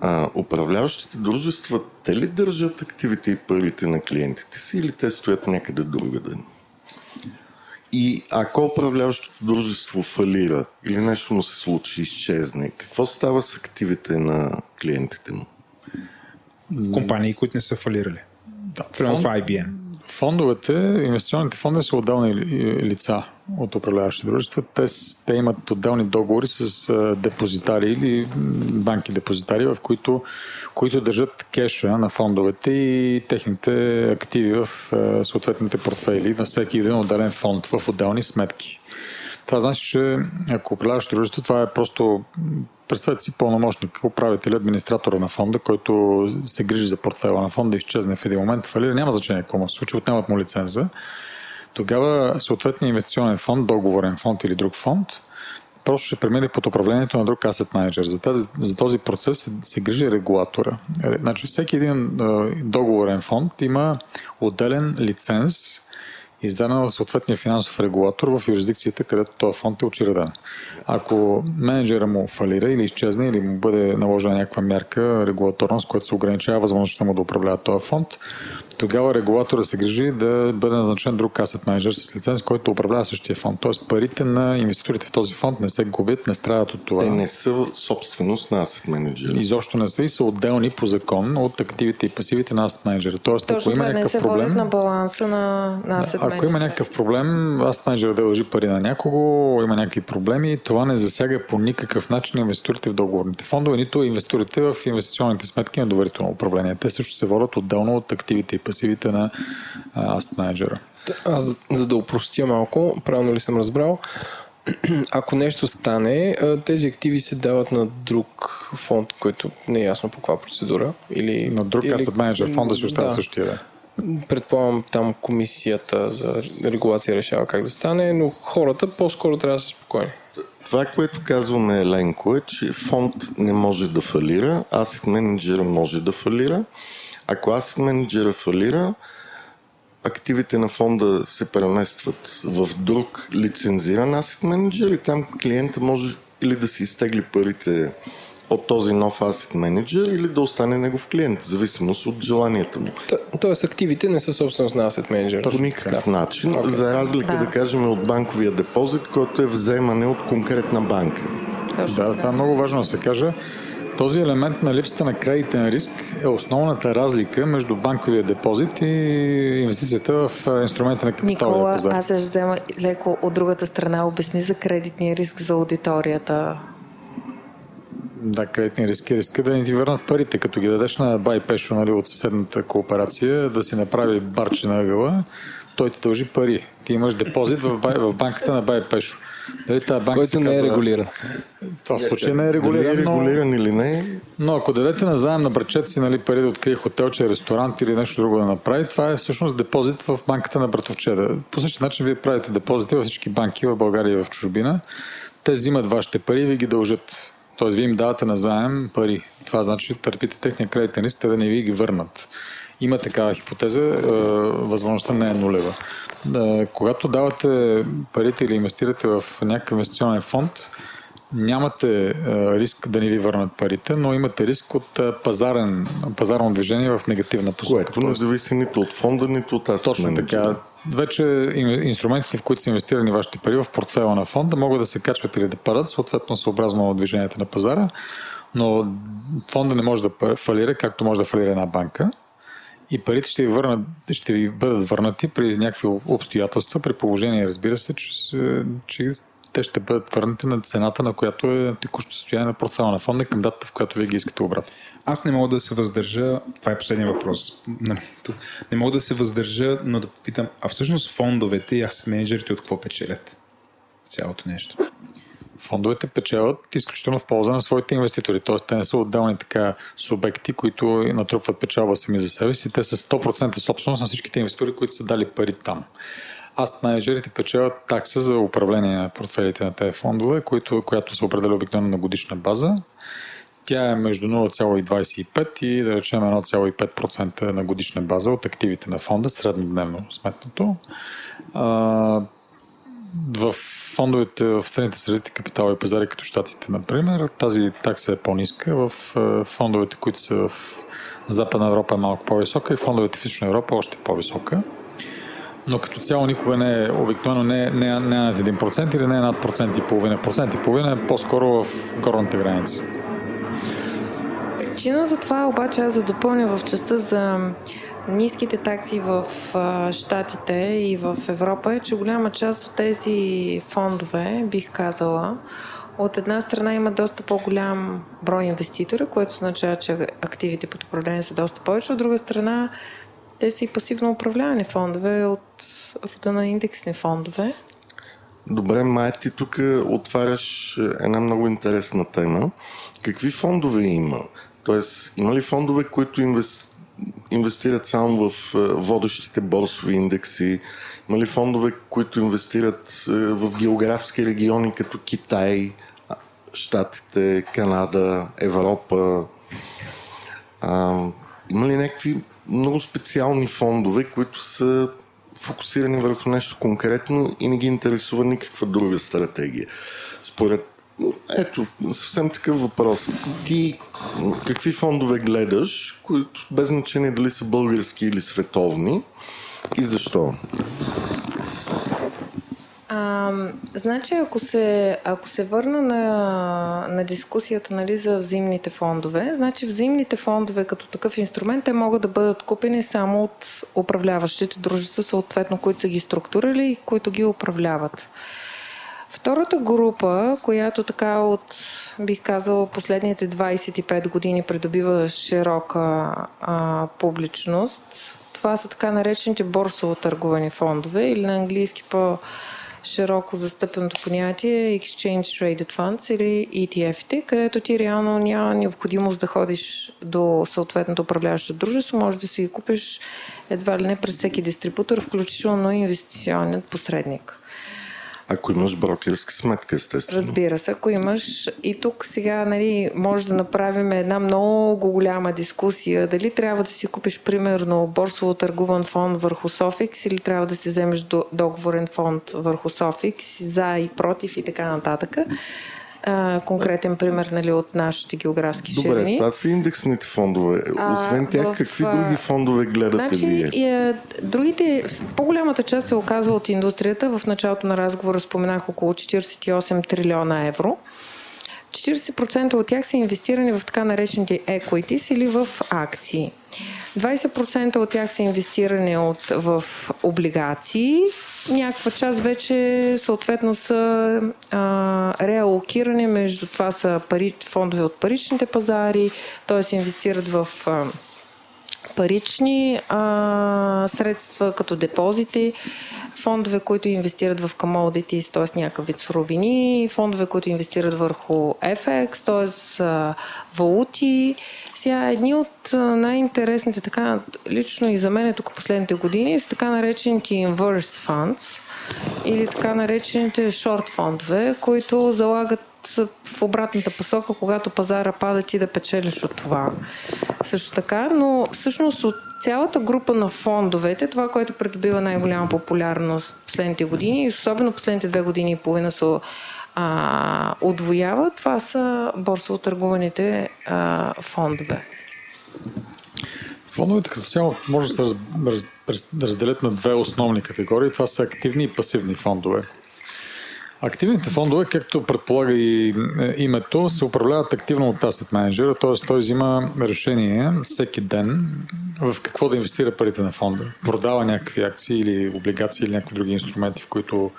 а, управляващите дружества, те ли държат активите и парите на клиентите си или те стоят някъде другаде? И ако управляващото дружество фалира или нещо му се случи, изчезне, какво става с активите на клиентите му? Компании, които не са фалирали. Да, Примерно в IBM. Фондовете, инвестиционните фондове са отделни ли- лица от управляващи дружества. Те, те имат отделни договори с депозитари или банки депозитари, в които, които държат кеша на фондовете и техните активи в съответните портфейли на всеки един отделен фонд в отделни сметки. Това значи, че ако управляваш дружество, това е просто представете си пълномощник, управител, администратора на фонда, който се грижи за портфела на фонда, изчезне в един момент, фалира, няма значение какво му се случи, отнемат му лиценза. Тогава съответният инвестиционен фонд, договорен фонд или друг фонд, просто ще премине под управлението на друг asset менеджер. За, за този процес се, грижи регулатора. Е, Значи всеки един договорен фонд има отделен лиценз, издаден от съответния финансов регулатор в юрисдикцията, където този фонд е учреден. Ако менеджера му фалира или изчезне, или му бъде наложена някаква мярка регулаторна, с която се ограничава възможността му да управлява този фонд, тогава регулатора се грижи да бъде назначен друг asset менеджер с лиценз, който управлява същия фонд. Тоест парите на инвеститорите в този фонд не се губят, не страдат от това. Те не са собственост на asset менеджера. Изобщо не са и са отделни по закон от активите и пасивите на asset менеджера. Тоест, Точно ако има това не някакъв се проблем, водят на баланса на, на asset ако има някакъв проблем, аз менеджер да дължи пари на някого, има някакви проблеми, това не засяга по никакъв начин инвеститорите в договорните фондове, нито инвеститорите в инвестиционните сметки на доверително управление. Те също се водят отделно от активите и пасивите на asset менеджера. Аз, за да упростя малко, правилно ли съм разбрал, ако нещо стане, тези активи се дават на друг фонд, който не е ясно по каква процедура. Или, На друг или, asset менеджер фонда си остава да. същия. Да. Предполагам, там комисията за регулация решава как да стане, но хората по-скоро трябва да са спокойни. Това, което казваме Еленко е, че фонд не може да фалира, асет менеджера може да фалира. Ако асет менеджера фалира, активите на фонда се преместват в друг лицензиран асет менеджер и там клиента може или да си изтегли парите от този нов асет менеджер или да остане негов клиент, в зависимост от желанието му. Т- Тоест активите не са собственост на asset менеджер. По никакъв начин, за разлика Да. да кажем от банковия депозит, който е вземане от конкретна банка. Точно Да, така. това е много важно да се каже. Този елемент на липсата на кредитен риск е основната разлика между банковия депозит и инвестицията в инструмента на капиталовия Никола, пазар. аз ще взема леко от другата страна. Обясни за кредитния риск за аудиторията. Да, кредитния риск е риска да не ти върнат парите, като ги дадеш на байпешо нали, от съседната кооперация, да си направи барче на ъгъла, той ти дължи пари. Ти имаш депозит в, бай, в банката на байпешо. Дали тази банка Който не е регулиран. Това в случая не е Дали е регулиран, но... регулиран или не, Но ако дадете на заем на братчет си нали, пари да открие хотелче, ресторант или нещо друго да направи, това е всъщност депозит в банката на братовчеда. По същия начин вие правите депозити във всички банки в България и в чужбина. Те взимат вашите пари и ви ги дължат. Тоест, вие им давате на заем пари. Това значи, че търпите техния кредитен риск, те да не ви ги върнат. Има такава хипотеза, е, възможността не е нулева. Е, когато давате парите или инвестирате в някакъв инвестиционен фонд, нямате е, риск да не ви върнат парите, но имате риск от пазарен, пазарно движение в негативна посока. което не зависи нито от фонда, нито от асет Точно така. Вече ин- инструментите, в които са инвестирани вашите пари в портфела на фонда, могат да се качват или да падат, съответно съобразно движенията на пазара, но фонда не може да фалира, както може да фалира една банка. И парите ще ви, върнат, ще ви бъдат върнати при някакви обстоятелства, при положение, разбира се, че, че те ще бъдат върнати на цената, на която е текущото състояние на портфела на фонда към датата, в която вие ги искате обратно. Аз не мога да се въздържа, това е последния въпрос, Нали, не мога да се въздържа, но да попитам, а всъщност фондовете и аз менеджерите от какво печелят? Цялото нещо. Фондовете печелят изключително в полза на своите инвеститори. Тоест, те не са отделни така субекти, които натрупват печалба сами за себе си. Те са 100% собственост на всичките инвеститори, които са дали пари там. Аз менеджерите печелят такса за управление на портфелите на тези фондове, които, която се определя обикновено на годишна база. Тя е между 0,25 и да речем 1,5% на годишна база от активите на фонда, среднодневно сметнато. А, в фондовете в страните средите капиталови пазари, като щатите, например, тази такса е по-ниска. В е, фондовете, които са в Западна Европа е малко по-висока и фондовете в Източна Европа още по-висока. Но като цяло никога не е, обикновено не, е- не, е- не е над 1% или не е над процент и половина. Процент и половина е по-скоро в горната граница. Причина за това обаче аз да допълня в частта за ниските такси в Штатите и в Европа е, че голяма част от тези фондове, бих казала, от една страна има доста по-голям брой инвеститори, което означава, че активите под управление са доста повече. От друга страна, те са и пасивно управлявани фондове от рода на индексни фондове. Добре, Майя, ти тук отваряш една много интересна тема. Какви фондове има? Тоест, има ли фондове, които инвес... инвестират само в е, водещите борсови индекси? Има ли фондове, които инвестират е, в географски региони като Китай, Штатите, Канада, Европа? Има ли някакви много специални фондове, които са фокусирани върху нещо конкретно и не ги интересува никаква друга стратегия? Според ето, съвсем такъв въпрос. Ти какви фондове гледаш, които без значение дали са български или световни и защо? А, значи, ако се, ако се върна на, на дискусията нали, за взаимните фондове, значи взаимните фондове като такъв инструмент, те могат да бъдат купени само от управляващите дружества, съответно, които са ги структурали и които ги управляват. Втората група, която така от, бих казала, последните 25 години придобива широка а, публичност, това са така наречените борсово търгувани фондове или на английски по широко застъпеното понятие Exchange Traded Funds или ETF-те, където ти реално няма необходимост да ходиш до съответното управляващо дружество, може да си купиш едва ли не през всеки дистрибутор, включително инвестиционният посредник. Ако имаш брокерска сметка, естествено. Разбира се, ако имаш. И тук сега нали, може да направим една много голяма дискусия. Дали трябва да си купиш, примерно, борсово търгуван фонд върху Софикс или трябва да си вземеш договорен фонд върху Софикс, за и против и така нататък а, конкретен пример нали, от нашите географски Добре, ширини. това са индексните фондове. Освен А, тях, в, какви други фондове гледате Значи, вие? и, а, другите, по-голямата част се оказва от индустрията. В началото на разговора споменах около 48 трилиона евро. 40% от тях са инвестирани в така наречените equities или в акции. 20% от тях са инвестирани от, в облигации. Някаква част вече съответно са а, реалокирани между това са пари, фондове от паричните пазари, т.е. инвестират в а, парични а, средства, като депозити, фондове, които инвестират в commodities, т.е. някакъв вид суровини, фондове, които инвестират върху FX, т.е. валути. Сега едни от най-интересните, така лично и за мен е тук последните години, са така наречените inverse funds или така наречените short фондове, които залагат в обратната посока, когато пазара пада, ти да печелиш от това. Също така, но всъщност от цялата група на фондовете, това, което придобива най-голяма популярност последните години, и особено последните две години и половина се а, отвоява, това са борсово търгуваните а, фондове. Фондовете като цяло може да се раз, раз, разделят на две основни категории. Това са активни и пасивни фондове. Активните фондове, както предполага и е, името, се управляват активно от asset менеджера, т.е. той взима решение всеки ден в какво да инвестира парите на фонда. Продава някакви акции или облигации или някакви други инструменти, в които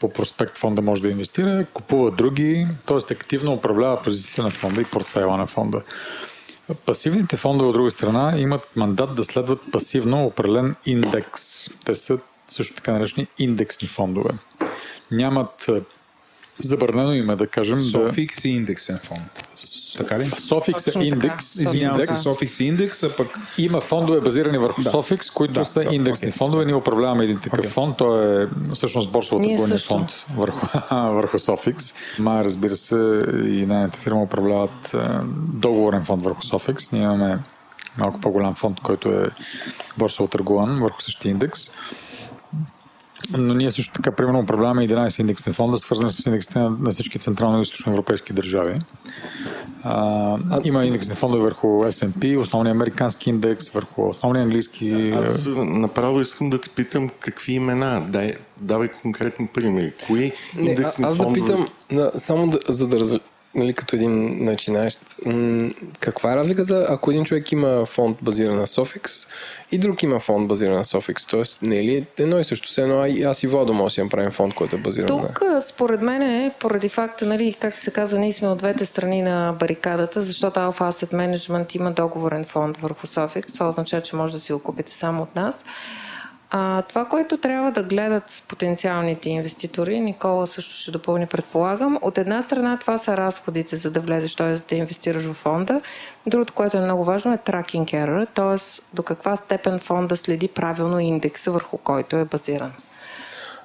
по проспект фонда може да инвестира, купува други, т.е. активно управлява позициите на фонда и портфела на фонда. Пасивните фондове от друга страна имат мандат да следват пасивно определен индекс. Те са също така наречени индексни фондове. Нямат е, забранено име да кажем да... Софикс и индексен фонд. Така ли? Софикс е индекс. Извинявам се, индекс. Софикс и индекс, а пък Има фондове базирани върху Да. Софикс, които Да, са да, индексни окей. фондове. Ние управляваме един такъв Окей. фонд. Той е всъщност търгувания също. фонд върху, върху Софикс. Май, разбира се, и нейната фирма управляват е, договорен фонд върху Софикс. Ние имаме малко по-голям фонд, който е борсово търгуван върху същия индекс. Но ние също така, примерно, управляваме 11 индексни фонда, свързани с индексите на, на всички централно и източно европейски държави. А, има индексни фондове върху S&P, основния американски индекс, върху основния английски. Аз направо искам да те питам какви имена. Дай, давай конкретни примери. Кои Не, индексни а, аз фондове? да питам, да, само да, за да раз, нали, като един начинаещ, м- каква е разликата, ако един човек има фонд базиран на Sofix и друг има фонд базиран на Sofix? Тоест, не е ли едно и също се едно, аз и Владо може да си направим фонд, който е базиран на... Тук, според мен, е поради факта, нали, както се казва, ние сме от двете страни на барикадата, защото Alpha Asset Management има договорен фонд върху Sofix. Това означава, че може да си го купите само от нас. А, това, което трябва да гледат потенциалните инвеститори, Никола също ще допълни, предполагам, от една страна това са разходите, за да влезеш, т.е. да инвестираш в фонда. Другото, което е много важно, е tracking error, т.е. до каква степен фонда следи правилно индекса, върху който е базиран.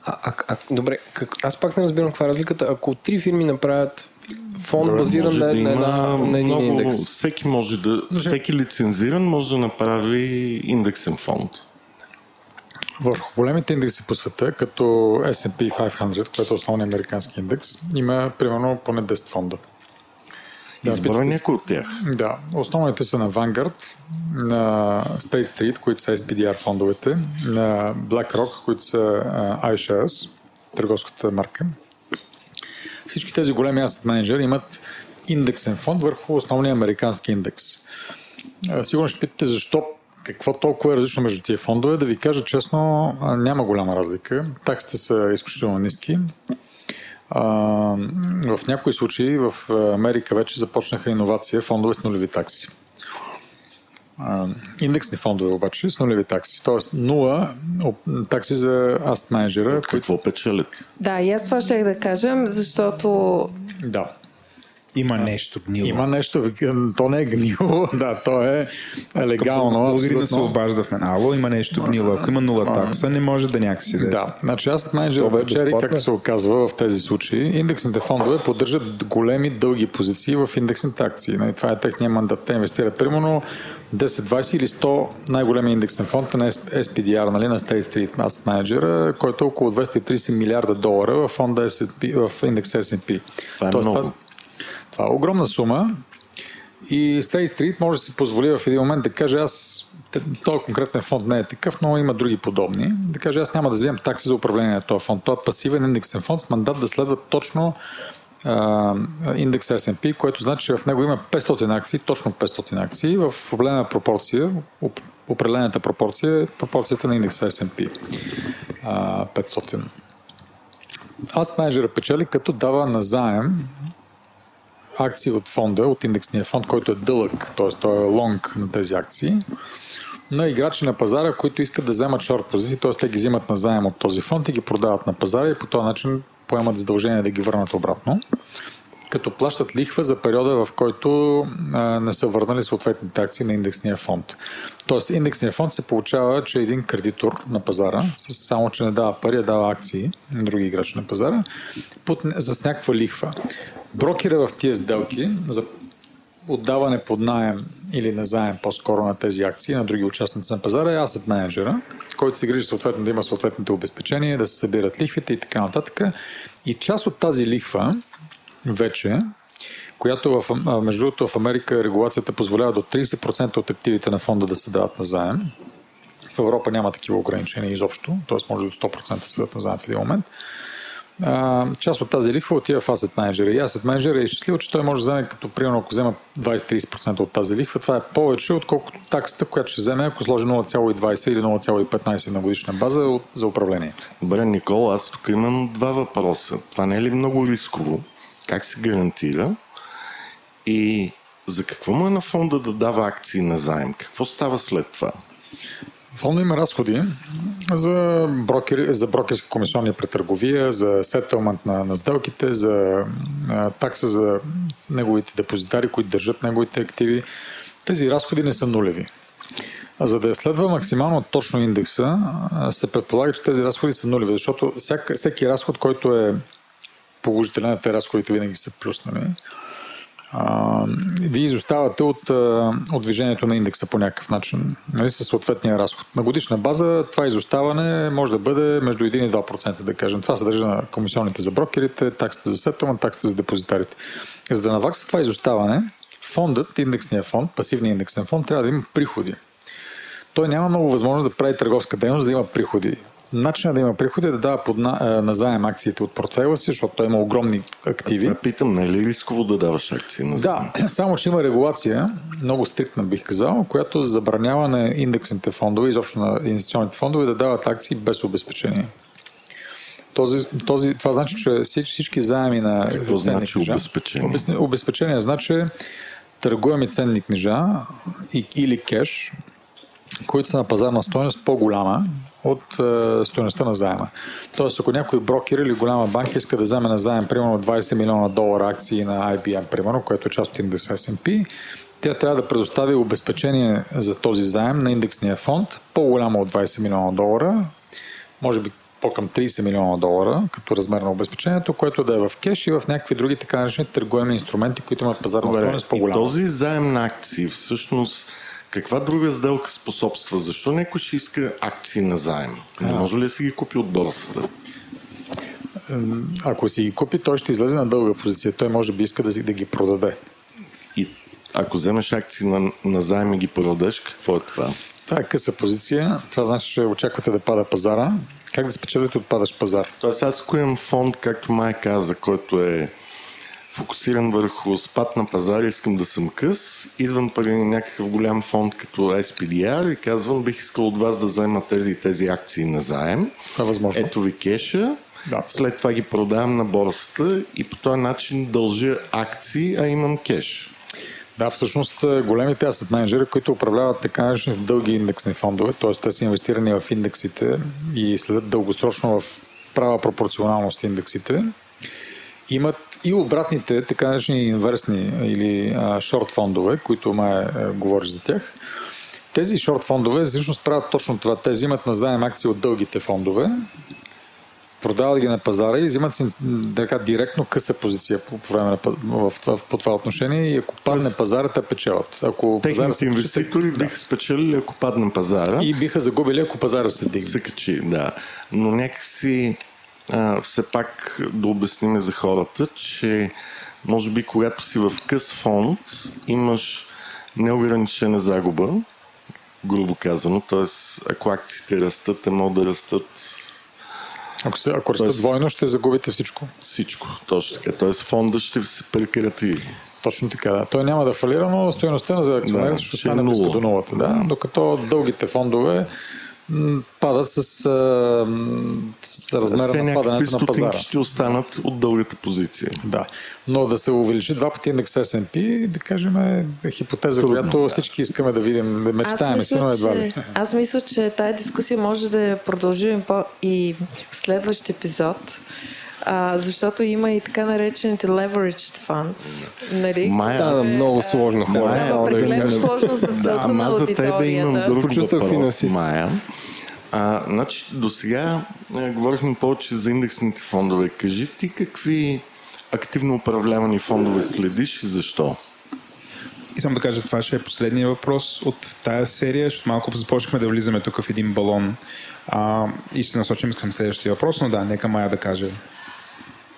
А, а, а, добре, как, аз пак не разбирам каква е разликата. Ако три фирми направят фонд Добре, базиран на, да на, има на, на един много- индекс. Всеки може да, всеки лицензиран може да направи индексен фонд. Върху големите индекси по света, като S&P 500, което е основният американски индекс, има примерно поне 10 фонда. Да, някой от тях. Да, основните са на Vanguard, на State Street, които са SPDR фондовете, на BlackRock, които са iShares, търговската марка. Всички тези големи asset менеджери имат индексен фонд върху основния американски индекс. Сигурно ще питате защо, какво толкова е различно между тия фондове. Да ви кажа честно, няма голяма разлика. Таксите са изключително ниски. А, в някои случаи в Америка вече започнаха иновация фондове с нулеви такси. А, индексни фондове обаче с нулеви такси. Тоест нула такси за аст менеджера. Какво печелят? Да, и аз това ще да кажем, защото Да. Има нещо гнило. Има нещо, то не е гнило, да, то е легално. Българина се обажда в мен. Ало, има нещо гнило. Ако има нула такса, не може да някакси да... е. Да, значи аз менеджер безплатно както се оказва в тези случаи, индексните фондове поддържат големи дълги позиции в индексните акции. Нали, Това е техния мандат. Те инвестират примерно 10, 20 или 100 най-големия индексен фонд на SPDR, нали, на State Street Asset Manager, който е около 230 милиарда долара в фонда S&P, в индекс S&P. Това е Тоест, много. Това, това е огромна сума и State Street може да си позволи в един момент да каже аз този конкретен фонд не е такъв, но има други подобни. Да каже, аз няма да вземам такси за управление на този фонд. Той е пасивен индексен фонд с мандат да следва точно а, индекс S&P, което значи, че в него има 500 акции, точно 500 акции, в определена пропорция, оп- определената пропорция е пропорцията на индекс S&P. А, 500. Аз менеджера печели като дава на заем акции от фонда, от индексния фонд, който е дълъг, т.е. той е лонг на тези акции, на играчи на пазара, които искат да вземат шорт позиции, т.е. те ги взимат на заем от този фонд и ги продават на пазара и по този начин поемат задължение да ги върнат обратно, като плащат лихва за периода, в който а, не са върнали съответните акции на индексния фонд. Тоест, индексния фонд се получава, че е един кредитор на пазара, само че не дава пари, а дава акции на други играчи на пазара, под, с някаква лихва. Брокера в тия сделки за отдаване под найем или на заем по-скоро на тези акции на други участници на пазара е asset менеджера, който се грижи съответно да има съответните обезпечения, да се събират лихвите и така нататък. И част от тази лихва вече, която в, между другото в Америка регулацията позволява до 30% от активите на фонда да се дават на заем. В Европа няма такива ограничения изобщо, т.е. може до 100% да се дадат на заем в един момент. Част от тази лихва отива в Asset Manager. И Asset Manager е изчислил, че той може да вземе, като примерно ако взема 20-30% от тази лихва, това е повече, отколкото таксата, която ще вземе, ако сложи 0,20 или 0,15 на годишна база за управление. Добре, Никола, аз тук имам два въпроса. Това не е ли много рисково? Как се гарантира? И за какво му е на фонда да дава акции на заем? Какво става след това? Фонда има разходи за, брокери, за брокерски комисионни при търговия, за сетълмент на, на сделките, за а, такса за неговите депозитари, които държат неговите активи. Тези разходи не са нулеви. За да я следва максимално точно индекса, се предполага, че тези разходи са нулеви, защото всяка, всеки разход, който е положителен, те разходите винаги са плюс, нали? Вие изоставате от, от движението на индекса по някакъв начин, нали, със съответния разход. На годишна база това изоставане може да бъде между 1 и 2%, да кажем. Това съдържа на комисионните за брокерите, таксите за сетълмент, таксите за депозитарите. За да навакса това изоставане, фондът, индексния фонд, пасивния индексен фонд, трябва да има приходи. Той няма много възможност да прави търговска дейност, да има приходи. Начинът да има приходи е да дава под на, а, на заем акциите от портфела си, защото той има огромни активи. Това питам, не е ли рисково да даваш акции на заем? Да, само че има регулация, много стриктна бих казал, която забранява на индексните фондове, изобщо на инвестиционните фондове да дават акции без обезпечение. Този, този, това значи, че всички, всички заеми на Какво значи книжа- обезпечение? Обезпечение значи търгуеми ценни книжа и, или кеш, които са на пазарна стоеност по-голяма от е, стоеността на заема. Тоест, ако някой брокер или голяма банка иска да вземе на заем примерно 20 милиона долара акции на IBM, примерно, което е част от индекса S&P, тя трябва да предостави обезпечение за този заем на индексния фонд, по-голямо от 20 милиона долара, може би по-към 30 милиона долара като размер на обезпечението, което да е в кеш и в някакви други така наречени търгуеми инструменти, които имат пазарна Добре, стоеност и по-голяма. този заем на акции, всъщност, каква друга сделка способства? Защо някой ще иска акции на заем? Не може ли да си ги купи от борсата? Ако си ги купи, той ще излезе на дълга позиция. Той може би иска да, си, да ги продаде. И ако вземеш акции на, на заем и ги продадеш, какво е това? Това е къса позиция. Това значи, че очаквате да пада пазара. Как да спечелите от падащ пазар? Тоест аз ако имам фонд, както май каза, който е фокусиран върху спад на пазара, искам да съм къс, идвам при някакъв голям фонд като SPDR и казвам, бих искал от вас да взема тези и тези акции на заем. Това е възможно. Ето ви кеша, Да. след това ги продавам на борсата и по този начин дължа акции, а имам кеш. Да, всъщност е, големите асет менеджери, които управляват така наречени дълги индексни фондове, т.е. те са инвестирани в индексите и следят дългосрочно в права пропорционалност индексите, имат и обратните, така наречени инверсни или а, шорт фондове, които ме е, говориш за тях. Тези шорт фондове всъщност правят точно това. Те взимат на заем акции от дългите фондове, продават ги на пазара и взимат си така директно къса позиция по, по време на, в, в, по това отношение и ако падне пазара, те печелят. Ако Техните се инвеститори биха спечелили, ако падне пазара. и биха загубили, ако пазара се дигне. се качи, да. Но някакси а, все пак да обясним за хората, че може би когато си в къс фонд, имаш неограничена загуба, грубо казано, т.е. ако акциите растат, те могат да растат Ако, се, ако растат двойно, ще загубите всичко. всичко. Точно така. Т.е. фонда ще се прекрати. Точно така, да. Той няма да фалира, но стоеността на за акционерите Да, ще е стане близко до нулата. Да? Докато дългите фондове падат с, с размера Все на падането на пазара. ще останат от дългата позиция. Да, но да се увеличи два пъти индекс S&P, да кажем, е хипотеза, Трудно, която да. всички искаме да видим, да мечтаем си, но едва ли. че, аз мисля, че тази дискусия може да я продължим по- и в следващ епизод. А, защото има и така наречените leveraged funds. Нали? Майя, Стана много сложно хора. Майя, Да, да прекалено кажа. сложно за Да, целта на ама за тебе имам аудиторията. друг Почувствах въпрос, финансист. Майя. А, значи, до сега говорихме повече за индексните фондове. Кажи ти какви активно управлявани фондове следиш и защо? И само да кажа, това ще е последния въпрос от тая серия, защото малко започнахме да влизаме тук в един балон а, и ще се насочим към следващия въпрос, но да, нека Майя да каже.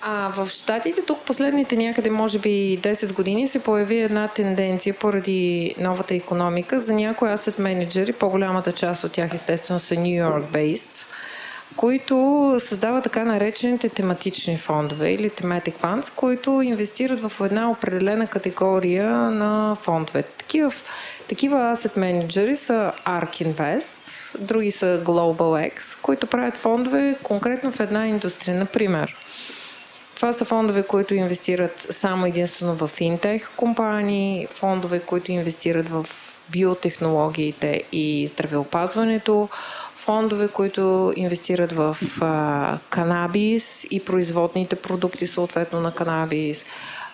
А в Штатите тук последните някъде, може би 10 години, се появи една тенденция поради новата економика за някои асет менеджери, по-голямата част от тях естествено са Нью Йорк based, които създават така наречените тематични фондове или thematic funds, които инвестират в една определена категория на фондове. Такива, такива asset менеджери са ARK Invest, други са Global X, които правят фондове конкретно в една индустрия. Например, това са фондове, които инвестират само единствено в финтех компании, фондове, които инвестират в биотехнологиите и здравеопазването, фондове, които инвестират в а, канабис и производните продукти съответно на канабис,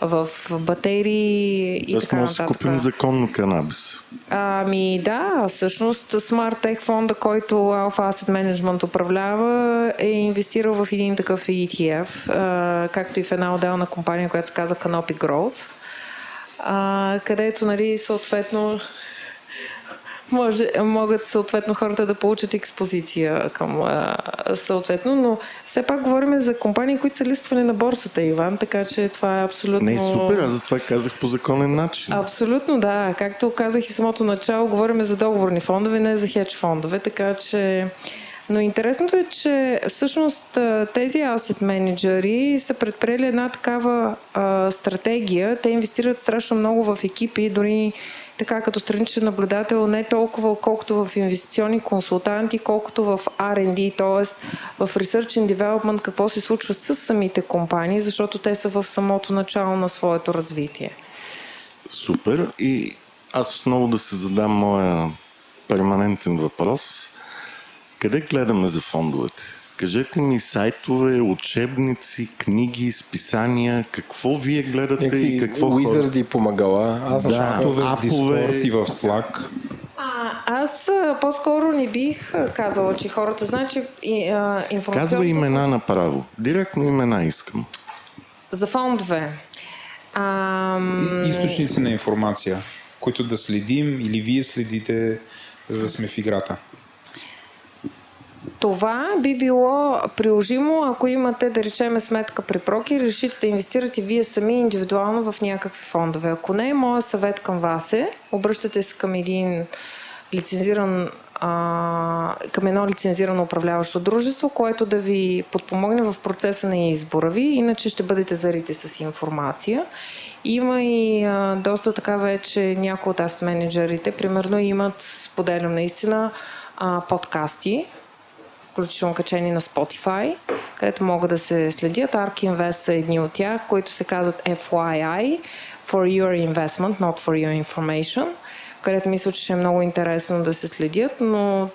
в батерии и Тоест така може да нататък. купим законно канабис. Ами да, всъщност Smart Tech фонда, който Alpha Asset Management управлява, е инвестирал в един такъв ETF, а, както и в една отделна компания, която се казва Canopy Growth. а, където, нали, съответно може, могат съответно хората да получат експозиция към а, съответно, но все пак говорим за компании, които са листвани на борсата, Иван, така че това е абсолютно... Не, супер, аз затова казах по законен начин. Абсолютно, да. Както казах и в самото начало, говорим за договорни фондове, не за хедж фондове, така че... Но интересното е, че всъщност тези асет менеджери са предприели една такава а, стратегия. Те инвестират страшно много в екипи, дори така като страничен наблюдател не толкова колкото в инвестиционни консултанти, колкото в R&D, т.е. в Research and Development, какво се случва с самите компании, защото те са в самото начало на своето развитие. Супер. И аз отново да се задам моя перманентен въпрос. Къде гледаме за фондовете? Кажете ми сайтове, учебници, книги, списания, какво вие гледате Някакви и какво хора? уизърди помагала. Аз съм Да. апове. Discord и в Slack. А, аз по-скоро не бих казала, че хората знаят, че и, информационното... Казва имена направо. Директно имена искам. За фондове. А, И- Източници на информация, които да следим или вие следите, за да сме в играта. Това би било приложимо, ако имате, да речеме, сметка при проки и решите да инвестирате вие сами индивидуално в някакви фондове. Ако не, моят съвет към вас е, обръщате се към един лицензиран към едно лицензирано управляващо дружество, което да ви подпомогне в процеса на избора ви, иначе ще бъдете зарити с информация. Има и а, доста така вече някои от аз менеджерите, примерно имат, споделям наистина, а, подкасти, включително качени на Spotify, където могат да се следят. ARK Invest са едни от тях, които се казват FYI, for your investment, not for your information, където мисля, че ще е много интересно да се следят, но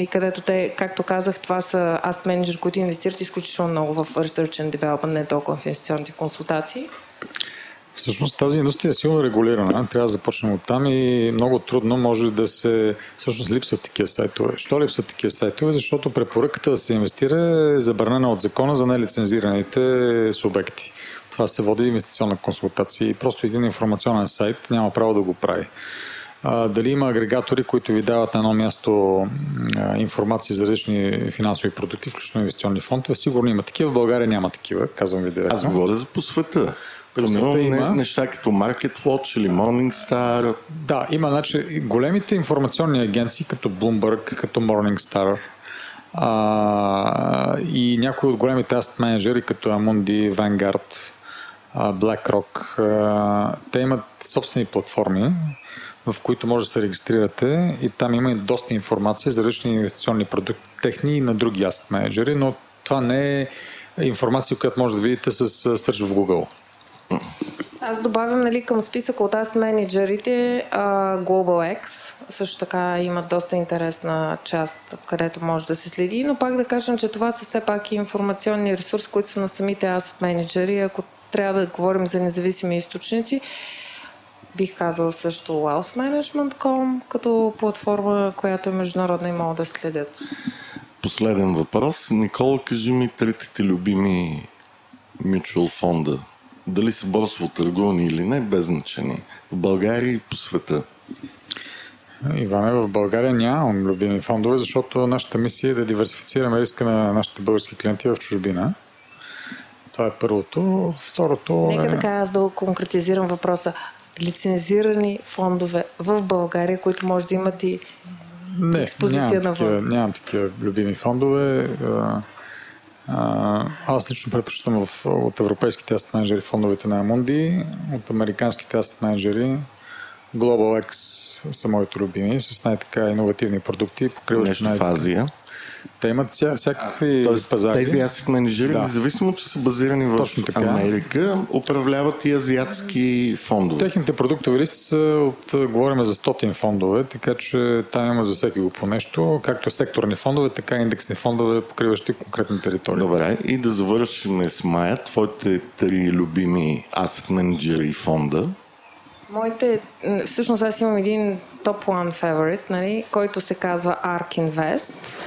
и където те, както казах, това са аз менеджери, които инвестират изключително много в Research and Development, не толкова в инвестиционните консултации. Всъщност тази индустрия е силно регулирана. Трябва да започнем от там и много трудно може да се... Всъщност липсват такива сайтове. Що липсват такива сайтове? Защото препоръката да се инвестира е забранена от закона за нелицензираните субекти. Това се води инвестиционна консултация и просто един информационен сайт няма право да го прави. А, дали има агрегатори, които ви дават на едно място а, информация за различни финансови продукти, включително инвестиционни фондове? Сигурно има такива. В България няма такива, казвам ви директно. Аз говоря за по света. Примерно не, има. неща като Market Watch или Morningstar. Да, има, значи, големите информационни агенции, като Bloomberg, като Morningstar а, и някои от големите asset менеджери, като Amundi, Vanguard, BlackRock, а, те имат собствени платформи, в които може да се регистрирате и там има и доста информация за различни инвестиционни продукти, техни и на други asset менеджери, но това не е информация, която може да видите с search в Google. Аз добавям нали, към списък от аз менеджерите а, GlobalX. Също така имат доста интересна част, където може да се следи, но пак да кажем, че това са все пак информационни ресурси, които са на самите asset менеджери. Ако трябва да говорим за независими източници, бих казала също wealthmanagement.com като платформа, която е международна и могат да следят. Последен въпрос. Никола, кажи ми третите любими mutual фонда. Дали са борсово търгувани или не, без значение. В България и по света. Иване, в България нямам любими фондове, защото нашата мисия е да диверсифицираме риска на нашите български клиенти в чужбина. Това е първото. Второто Нека е... така аз да конкретизирам въпроса. Лицензирани фондове в България, които може да имат и Не, експозиция нямам, навън. такива, нямам такива любими фондове. Аз лично предпочитам в, от европейските asset менеджери фондовете на Amundi, от американските asset менеджери Global X са моите любими, с най-така иновативни продукти, покриващи най- в Азия. Те имат вся, всякакви Тоест, пазари. тези asset менеджери, Да. независимо, че са базирани в Точно така. Америка, управляват и азиатски фондове. Техните продуктови листи са от, говорим за 100 фондове, така че там има за всеки го по нещо, както секторни фондове, така и индексни фондове, покриващи конкретни територии. Добре, и да завършим с Майя, твоите три любими asset менеджери и фонда. Моите, всъщност аз имам един топ one favorite, нали, който се казва ARK Invest.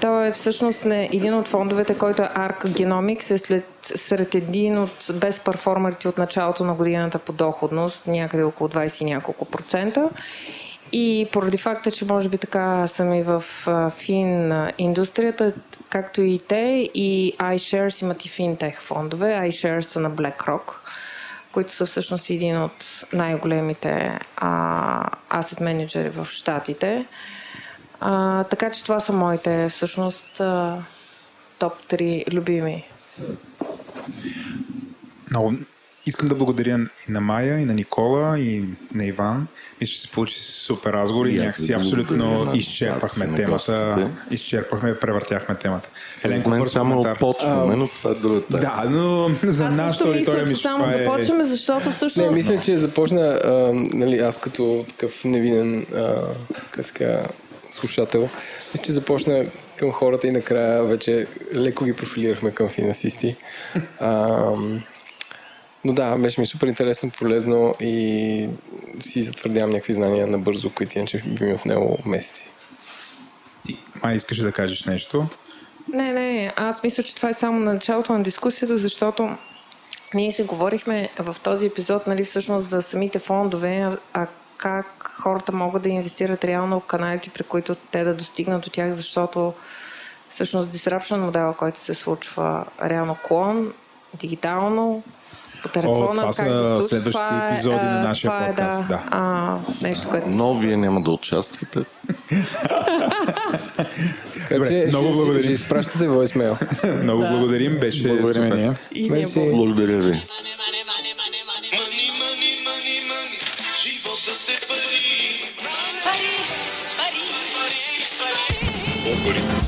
той е всъщност не, един от фондовете, който е ARC Genomics, е след, сред един от без от началото на годината по доходност, някъде около 20 и няколко процента. И поради факта, че може би така съм и в фин индустрията, както и те, и iShares имат и финтех фондове. iShares са на BlackRock, които са всъщност един от най-големите asset менеджери в Штатите. А, така че това са моите всъщност топ 3 любими. Много искам да благодаря и на Майя, и на Никола, и на Иван. Мисля, че се получи супер разговор и, И аз някакси абсолютно вас изчерпахме на темата. гостите. Изчерпахме, превъртяхме темата. От мен само коментар. почваме, но това е друга тема. Да, но за Аз нашата също аудитория мисля, че само е... започваме, защото Не, всъщност... мисля, че започна а, нали, аз като такъв невинен а, казва, слушател. Мисля, че започна към хората и накрая вече леко ги профилирахме към финансисти. А, но да, беше ми супер интересно, полезно и си затвърдявам някакви знания набързо, които иначе би ми отнело месеци. Ти, Май, искаш да кажеш нещо? Не, не, аз мисля, че това е само на началото на дискусията, защото ние си говорихме в този епизод, нали, всъщност за самите фондове, а- а как хората могат да инвестират реално в каналите, при които те да достигнат до тях, защото всъщност disruption модела, който се случва реално клон, дигитално, по телефона, това как са да следващите това е, епизоди а, на нашия това подкаст, Е, да. А, нещо, което Но вие няма да участвате. Добре, че много ще, благодарим. ще изпращате voicemail. Много благодарим, беше Благодарим супер. ние. и ние Мерси. Благодаря ви. Money, money, money, money. Животът е пари. Пари, пари, пари, пари. Пари.